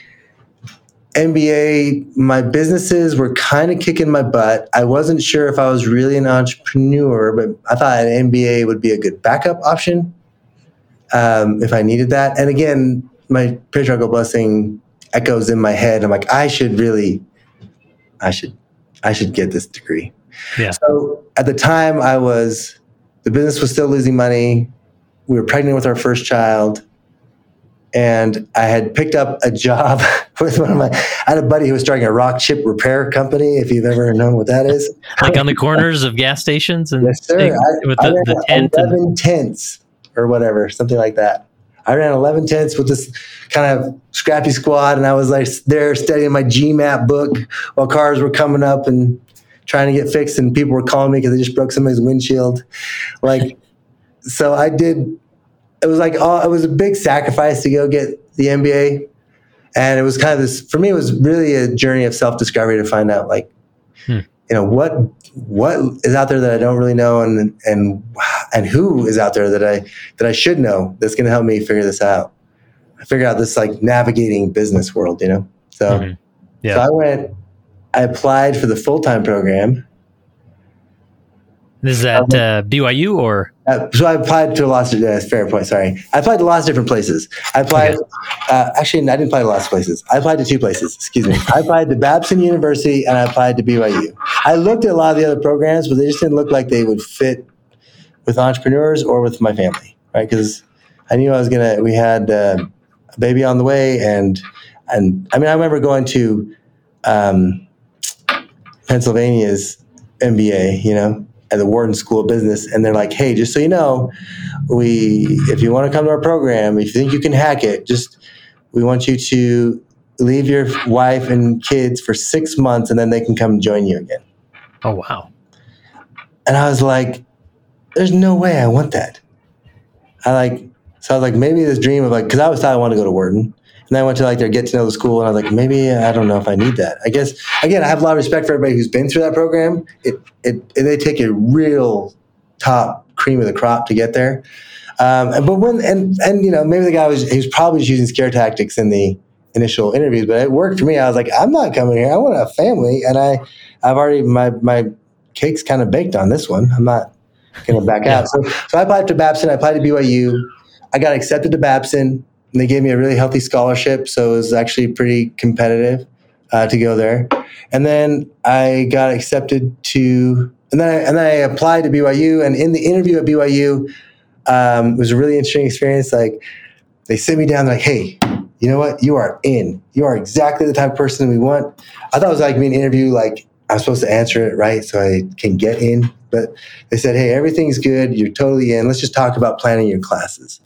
MBA, my businesses were kind of kicking my butt. I wasn't sure if I was really an entrepreneur, but I thought an MBA would be a good backup option um, if I needed that. And again, my patriarchal blessing echoes in my head. I'm like, I should really, I should, I should get this degree. Yeah. So at the time, I was, the business was still losing money. We were pregnant with our first child and I had picked up a job with one of my. I had a buddy who was starting a rock chip repair company. If you've ever known what that is, like on the corners of gas stations and yes, sir. I, with the, the tent eleven and... tents or whatever, something like that. I ran eleven tents with this kind of scrappy squad, and I was like there studying my GMAT book while cars were coming up and trying to get fixed, and people were calling me because they just broke somebody's windshield, like. So I did it was like oh, it was a big sacrifice to go get the MBA, and it was kind of this for me. It was really a journey of self discovery to find out like, hmm. You know, what what is out there that I don't really know, and and and who is out there that I that I should know that's going to help me figure this out. I figure out this like navigating business world, you know. So, mm-hmm. yeah. so I went. I applied for the full time program this is at um, uh, BYU or? Uh, so I applied to lots of, uh, fair point, sorry. I applied to lots of different places. I applied, okay. uh, actually, I didn't apply to lots of places. I applied to two places, excuse me. I applied to Babson University and I applied to BYU. I looked at a lot of the other programs, but they just didn't look like they would fit with entrepreneurs or with my family, right? Because I knew I was going to, we had uh, a baby on the way and, and I mean, I remember going to um, Pennsylvania's MBA, you know, at the Wharton School of Business, and they're like, "Hey, just so you know, we if you want to come to our program, if you think you can hack it, just we want you to leave your wife and kids for six months, and then they can come join you again." Oh wow! And I was like, "There's no way I want that." I like so I was like, maybe this dream of like, because I always thought I wanted to go to Wharton. And then I went to like their get to know the school, and I was like, maybe I don't know if I need that. I guess again, I have a lot of respect for everybody who's been through that program. It it, it they take a real top cream of the crop to get there. Um, but when and and you know maybe the guy was he was probably just using scare tactics in the initial interviews, but it worked for me. I was like, I'm not coming here. I want a family, and I I've already my my cake's kind of baked on this one. I'm not going to back out. So so I applied to Babson. I applied to BYU. I got accepted to Babson they gave me a really healthy scholarship, so it was actually pretty competitive uh, to go there. And then I got accepted to, and then I, and then I applied to BYU. And in the interview at BYU, um, it was a really interesting experience. Like they sit me down, like, "Hey, you know what? You are in. You are exactly the type of person we want." I thought it was like me an interview, like I'm supposed to answer it right so I can get in. But they said, "Hey, everything's good. You're totally in. Let's just talk about planning your classes."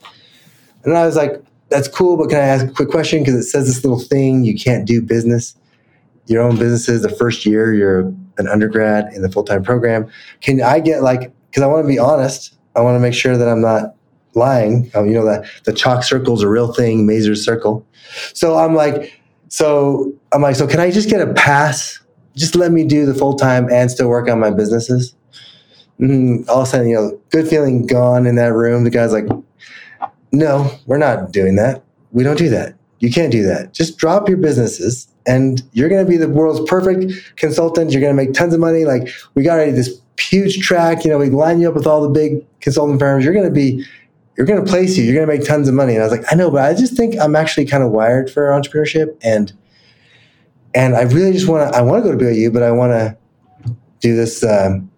And I was like, that's cool, but can I ask a quick question? Because it says this little thing you can't do business, your own businesses the first year you're an undergrad in the full time program. Can I get like, because I want to be honest, I want to make sure that I'm not lying. Um, you know, that the chalk circle is a real thing, Mazur's circle. So I'm like, so I'm like, so can I just get a pass? Just let me do the full time and still work on my businesses. Mm, all of a sudden, you know, good feeling gone in that room. The guy's like, no, we're not doing that. We don't do that. You can't do that. Just drop your businesses and you're going to be the world's perfect consultant. You're going to make tons of money. Like we got this huge track, you know, we line you up with all the big consulting firms. You're going to be, you're going to place you. You're going to make tons of money. And I was like, I know, but I just think I'm actually kind of wired for entrepreneurship. And and I really just want to. I want to go to BYU, but I want to do this. Um,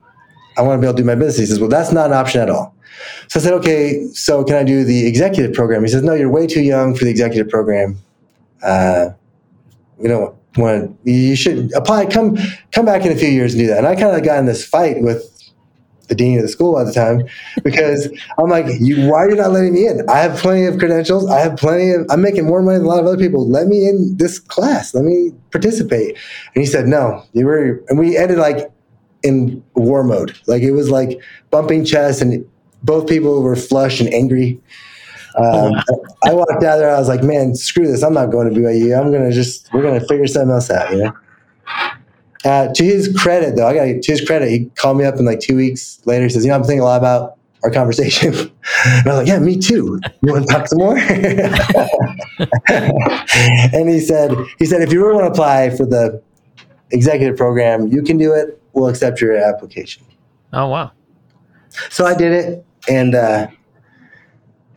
I want to be able to do my business. He says, well, that's not an option at all. So I said, okay, so can I do the executive program? He says, no, you're way too young for the executive program. Uh, we don't want to, you should apply, come, come back in a few years and do that. And I kind of got in this fight with the dean of the school at the time because I'm like, you, why are you not letting me in? I have plenty of credentials. I have plenty of, I'm making more money than a lot of other people. Let me in this class. Let me participate. And he said, no, you were, and we ended like in war mode. Like it was like bumping chests and both people were flushed and angry. Um, I walked out there. I was like, man, screw this. I'm not going to BYU. I'm going to just, we're going to figure something else out, you know? Uh, to his credit, though, I got to his credit. He called me up in like two weeks later. He says, "You know, I'm thinking a lot about our conversation." and I was like, "Yeah, me too. You want to talk some more?" and he said, "He said if you really want to apply for the executive program, you can do it. We'll accept your application." Oh wow! So I did it, and uh,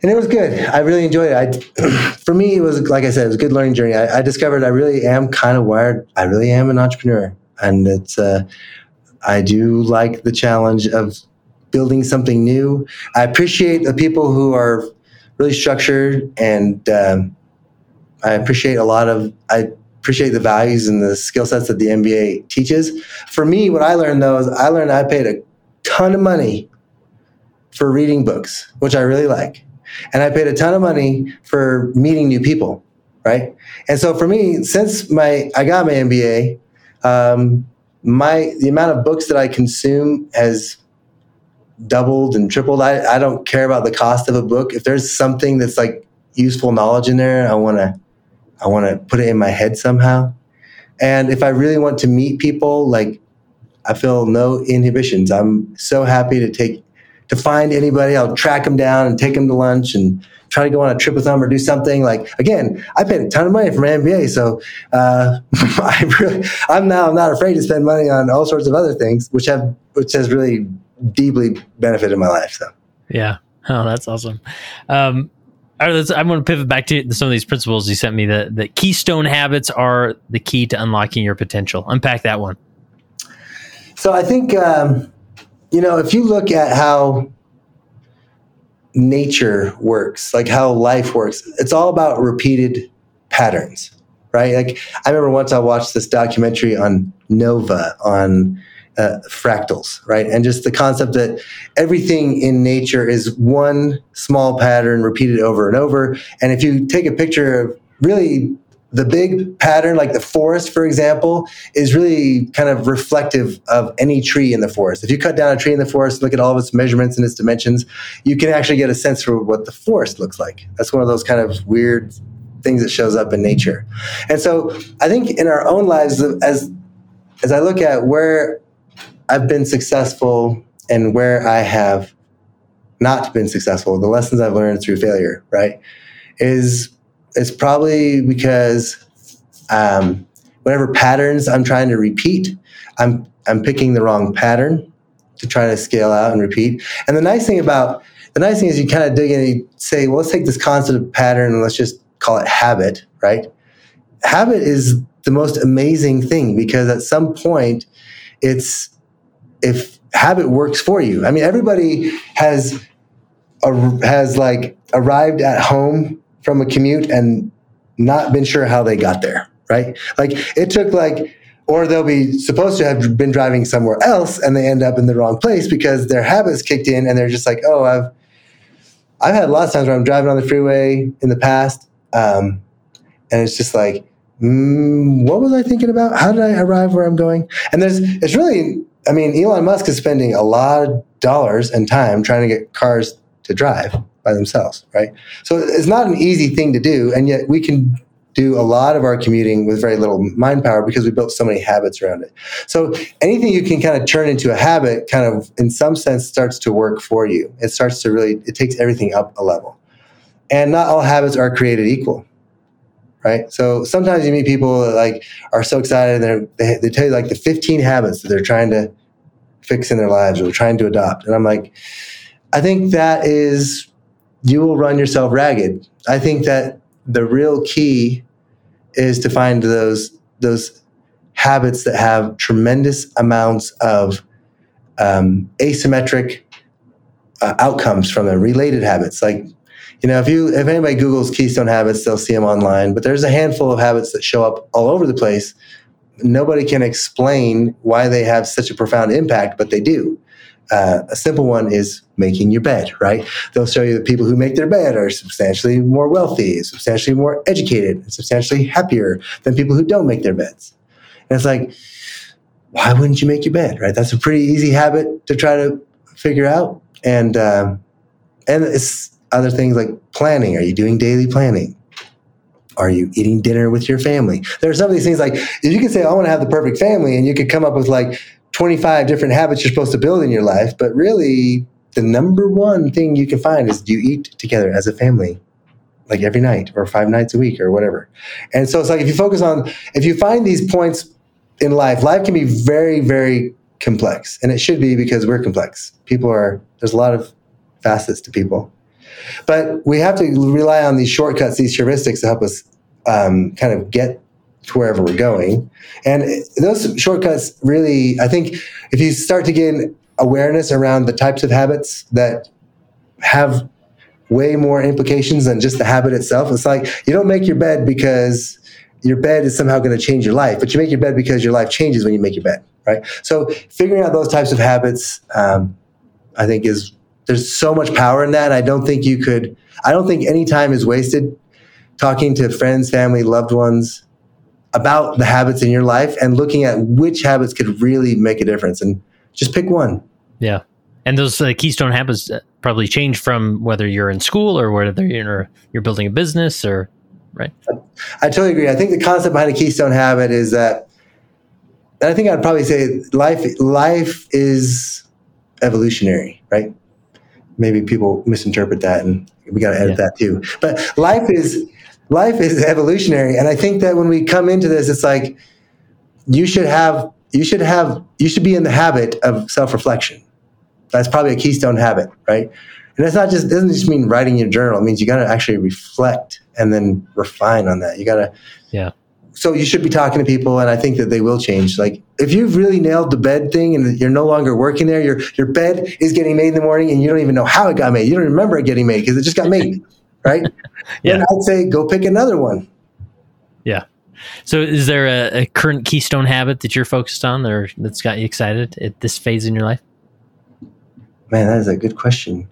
and it was good. I really enjoyed it. I, for me, it was like I said, it was a good learning journey. I, I discovered I really am kind of wired. I really am an entrepreneur, and it's uh, I do like the challenge of building something new. I appreciate the people who are really structured, and um, I appreciate a lot of I appreciate the values and the skill sets that the MBA teaches. For me, what I learned though is I learned I paid a ton of money for reading books, which I really like and I paid a ton of money for meeting new people, right? And so for me, since my I got my MBA, um, my the amount of books that I consume has doubled and tripled. I, I don't care about the cost of a book. If there's something that's like useful knowledge in there, I want to I want to put it in my head somehow. And if I really want to meet people, like I feel no inhibitions. I'm so happy to take to find anybody. I'll track them down and take them to lunch and try to go on a trip with them or do something. Like again, I paid a ton of money for my MBA, so uh, I really, I'm now not afraid to spend money on all sorts of other things, which have which has really deeply benefited my life. So yeah, oh, that's awesome. Um, I'm going to pivot back to some of these principles you sent me. That the keystone habits are the key to unlocking your potential. Unpack that one. So I think um, you know, if you look at how nature works, like how life works, it's all about repeated patterns, right? Like I remember once I watched this documentary on NOVA, on uh, fractals, right? And just the concept that everything in nature is one small pattern repeated over and over. And if you take a picture of really the big pattern, like the forest, for example, is really kind of reflective of any tree in the forest. If you cut down a tree in the forest, look at all of its measurements and its dimensions, you can actually get a sense for what the forest looks like. That's one of those kind of weird things that shows up in nature. And so I think in our own lives, as as I look at where I've been successful and where I have not been successful, the lessons I've learned through failure, right, is it's probably because um, whatever patterns I'm trying to repeat, I'm I'm picking the wrong pattern to try to scale out and repeat. And the nice thing about the nice thing is you kind of dig in and you say, well, let's take this concept of pattern and let's just call it habit, right? Habit is the most amazing thing because at some point it's if habit works for you. I mean, everybody has a, has like arrived at home from a commute and not been sure how they got there, right? Like it took like, or they'll be supposed to have been driving somewhere else and they end up in the wrong place because their habits kicked in and they're just like, oh, I've, I've had lots of times where I'm driving on the freeway in the past, um, and it's just like, mm, what was I thinking about? How did I arrive where I'm going? And there's, it's really, I mean, Elon Musk is spending a lot of dollars and time trying to get cars to drive by themselves, right? So it's not an easy thing to do, and yet we can do a lot of our commuting with very little mind power because we built so many habits around it. So anything you can kind of turn into a habit kind of in some sense starts to work for you. It starts to really it takes everything up a level. And not all habits are created equal. Right? So sometimes you meet people that like are so excited and they they tell you like the 15 habits that they're trying to fix in their lives or trying to adopt. And I'm like I think that is you will run yourself ragged. I think that the real key is to find those those habits that have tremendous amounts of um, asymmetric uh, outcomes from them, related habits. Like, you know, if you if anybody Google's Keystone habits, they'll see them online. But there's a handful of habits that show up all over the place. Nobody can explain why they have such a profound impact, but they do. Uh, a simple one is making your bed, right? They'll show you that people who make their bed are substantially more wealthy, substantially more educated, and substantially happier than people who don't make their beds. And it's like, why wouldn't you make your bed, right? That's a pretty easy habit to try to figure out. And um, and it's other things like planning. Are you doing daily planning? Are you eating dinner with your family? There are some of these things like if you could say, I want to have the perfect family, and you could come up with like 25 different habits you're supposed to build in your life, but really the number one thing you can find is you eat together as a family? Like every night or five nights a week or whatever. And so it's like if you focus on, if you find these points in life, life can be very, very complex. And it should be because we're complex. People are, there's a lot of facets to people. But we have to rely on these shortcuts, these heuristics to help us um, kind of get to wherever we're going. And those shortcuts really, I think, if you start to gain awareness around the types of habits that have way more implications than just the habit itself, it's like you don't make your bed because your bed is somehow going to change your life, but you make your bed because your life changes when you make your bed, right? So figuring out those types of habits, um, I think is there's so much power in that. I don't think you could. I don't think any time is wasted talking to friends, family, loved ones about the habits in your life and looking at which habits could really make a difference and just pick one. Yeah. And those uh, keystone habits uh, probably change from whether you're in school or whether you're you're building a business or right. I totally agree. I think the concept behind a keystone habit is that and I think I'd probably say life life is evolutionary, right? Maybe people misinterpret that and we got to edit yeah. that too. But life is life is evolutionary. And I think that when we come into this, it's like you should have you should have you should be in the habit of self-reflection. That's probably a keystone habit, right? And it's not just doesn't just mean writing your journal. It means you got to actually reflect and then refine on that. You got to yeah. So you should be talking to people, and I think that they will change. Like if you've really nailed the bed thing, and you're no longer working there, your your bed is getting made in the morning, and you don't even know how it got made. You don't remember it getting made because it just got made right? yeah. I'd say go pick another one. Yeah. So, is there a, a, current keystone habit that you're focused on, or that's got you excited at this phase in your life? Man, that is a good question.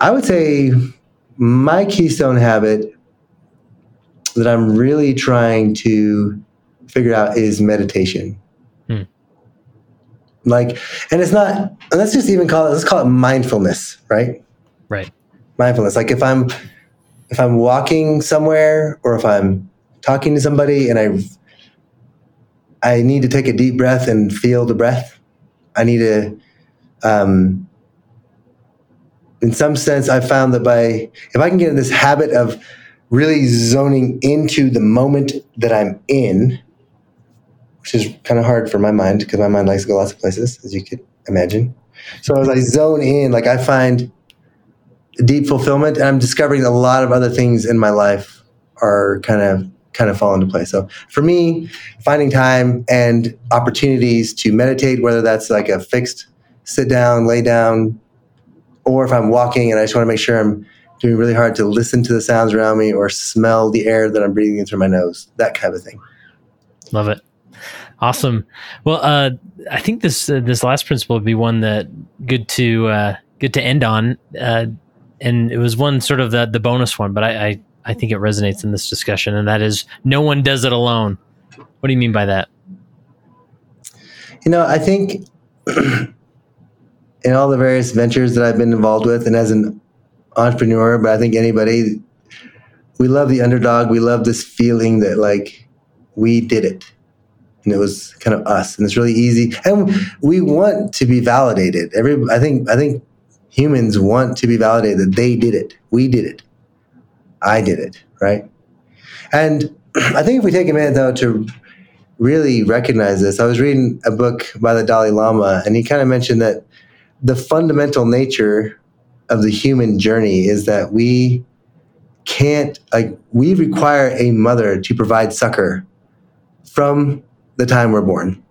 I would say my keystone habit that I'm really trying to figure out is meditation. Hmm. Like, and it's not. Let's just even call it. Let's call it mindfulness, right? Right. Mindfulness. Like if I'm if I'm walking somewhere or if I'm talking to somebody and I I need to take a deep breath and feel the breath. I need to um, in some sense I found that by if I can get in this habit of really zoning into the moment that I'm in, which is kind of hard for my mind because my mind likes to go lots of places, as you could imagine. So as I zone in, like I find deep fulfillment and i'm discovering a lot of other things in my life are kind of kind of fall into place. So for me finding time and opportunities to meditate whether that's like a fixed sit down lay down or if i'm walking and i just want to make sure i'm doing really hard to listen to the sounds around me or smell the air that i'm breathing in through my nose that kind of thing. Love it. Awesome. Well uh, i think this uh, this last principle would be one that good to uh, good to end on. Uh, and it was one sort of the the bonus one, but I, I I think it resonates in this discussion, and that is no one does it alone. What do you mean by that? You know, I think in all the various ventures that I've been involved with, and as an entrepreneur, but I think anybody, we love the underdog. We love this feeling that like we did it, and it was kind of us, and it's really easy. And we want to be validated. Every, I think, I think humans want to be validated that they did it. We did it. I did it, right? And I think if we take a minute though to really recognize this, I was reading a book by the Dalai Lama, and he kind of mentioned that the fundamental nature of the human journey is that we can't like we require a mother to provide succor from the time we're born.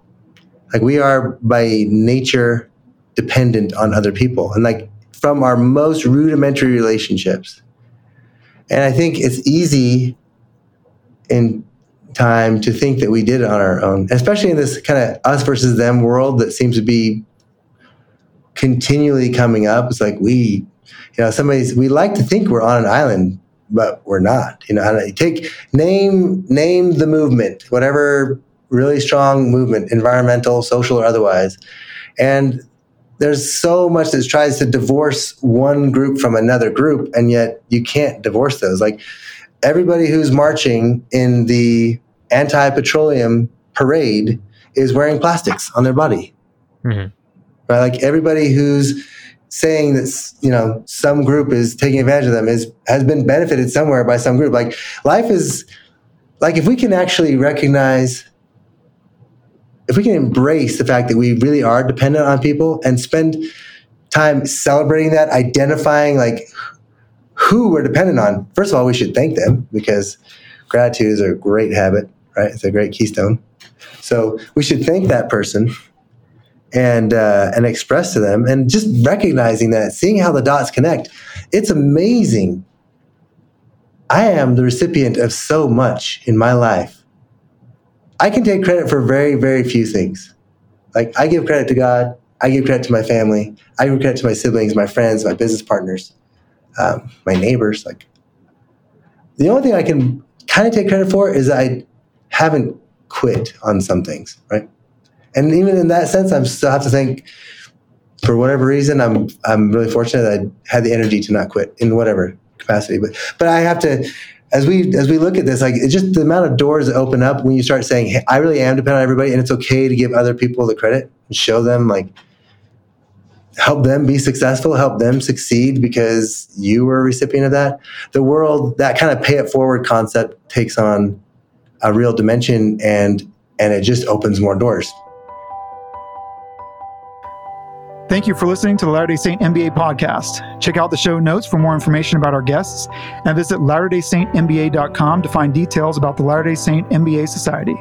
Like we are by nature dependent on other people and like from our most rudimentary relationships. And I think it's easy in time to think that we did it on our own, especially in this kind of us versus them world that seems to be continually coming up. It's like we, you know, somebody's, we like to think we're on an island, but we're not. You know, take name name the movement, whatever really strong movement, environmental, social, or otherwise, and there's so much that tries to divorce one group from another group, and yet you can't divorce those. Like everybody who's marching in the anti-petroleum parade is wearing plastics on their body. Mm-hmm. Right? Like everybody who's saying that you know some group is taking advantage of them is has been benefited somewhere by some group. Like life is like if we can actually recognize if we can embrace the fact that we really are dependent on people and spend time celebrating that, identifying like who we're dependent on. First of all, we should thank them because gratitude is a great habit, right? It's a great keystone. So we should thank that person and uh, and express to them, and just recognizing that, seeing how the dots connect. It's amazing. I am the recipient of so much in my life. I can take credit for very, very few things. Like I give credit to God, I give credit to my family, I give credit to my siblings, my friends, my business partners, um, my neighbors. Like the only thing I can kind of take credit for is I haven't quit on some things, right? And even in that sense, I'm still have to think for whatever reason, I'm I'm really fortunate that I had the energy to not quit in whatever capacity. But but I have to as we as we look at this, like it's just the amount of doors that open up when you start saying, hey, I really am dependent on everybody, and it's okay to give other people the credit and show them like help them be successful, help them succeed because you were a recipient of that. The world, that kind of pay it forward concept takes on a real dimension and and it just opens more doors. Thank you for listening to the Latter day Saint MBA podcast. Check out the show notes for more information about our guests and visit latterdaysaintmba.com to find details about the Latter day Saint MBA Society.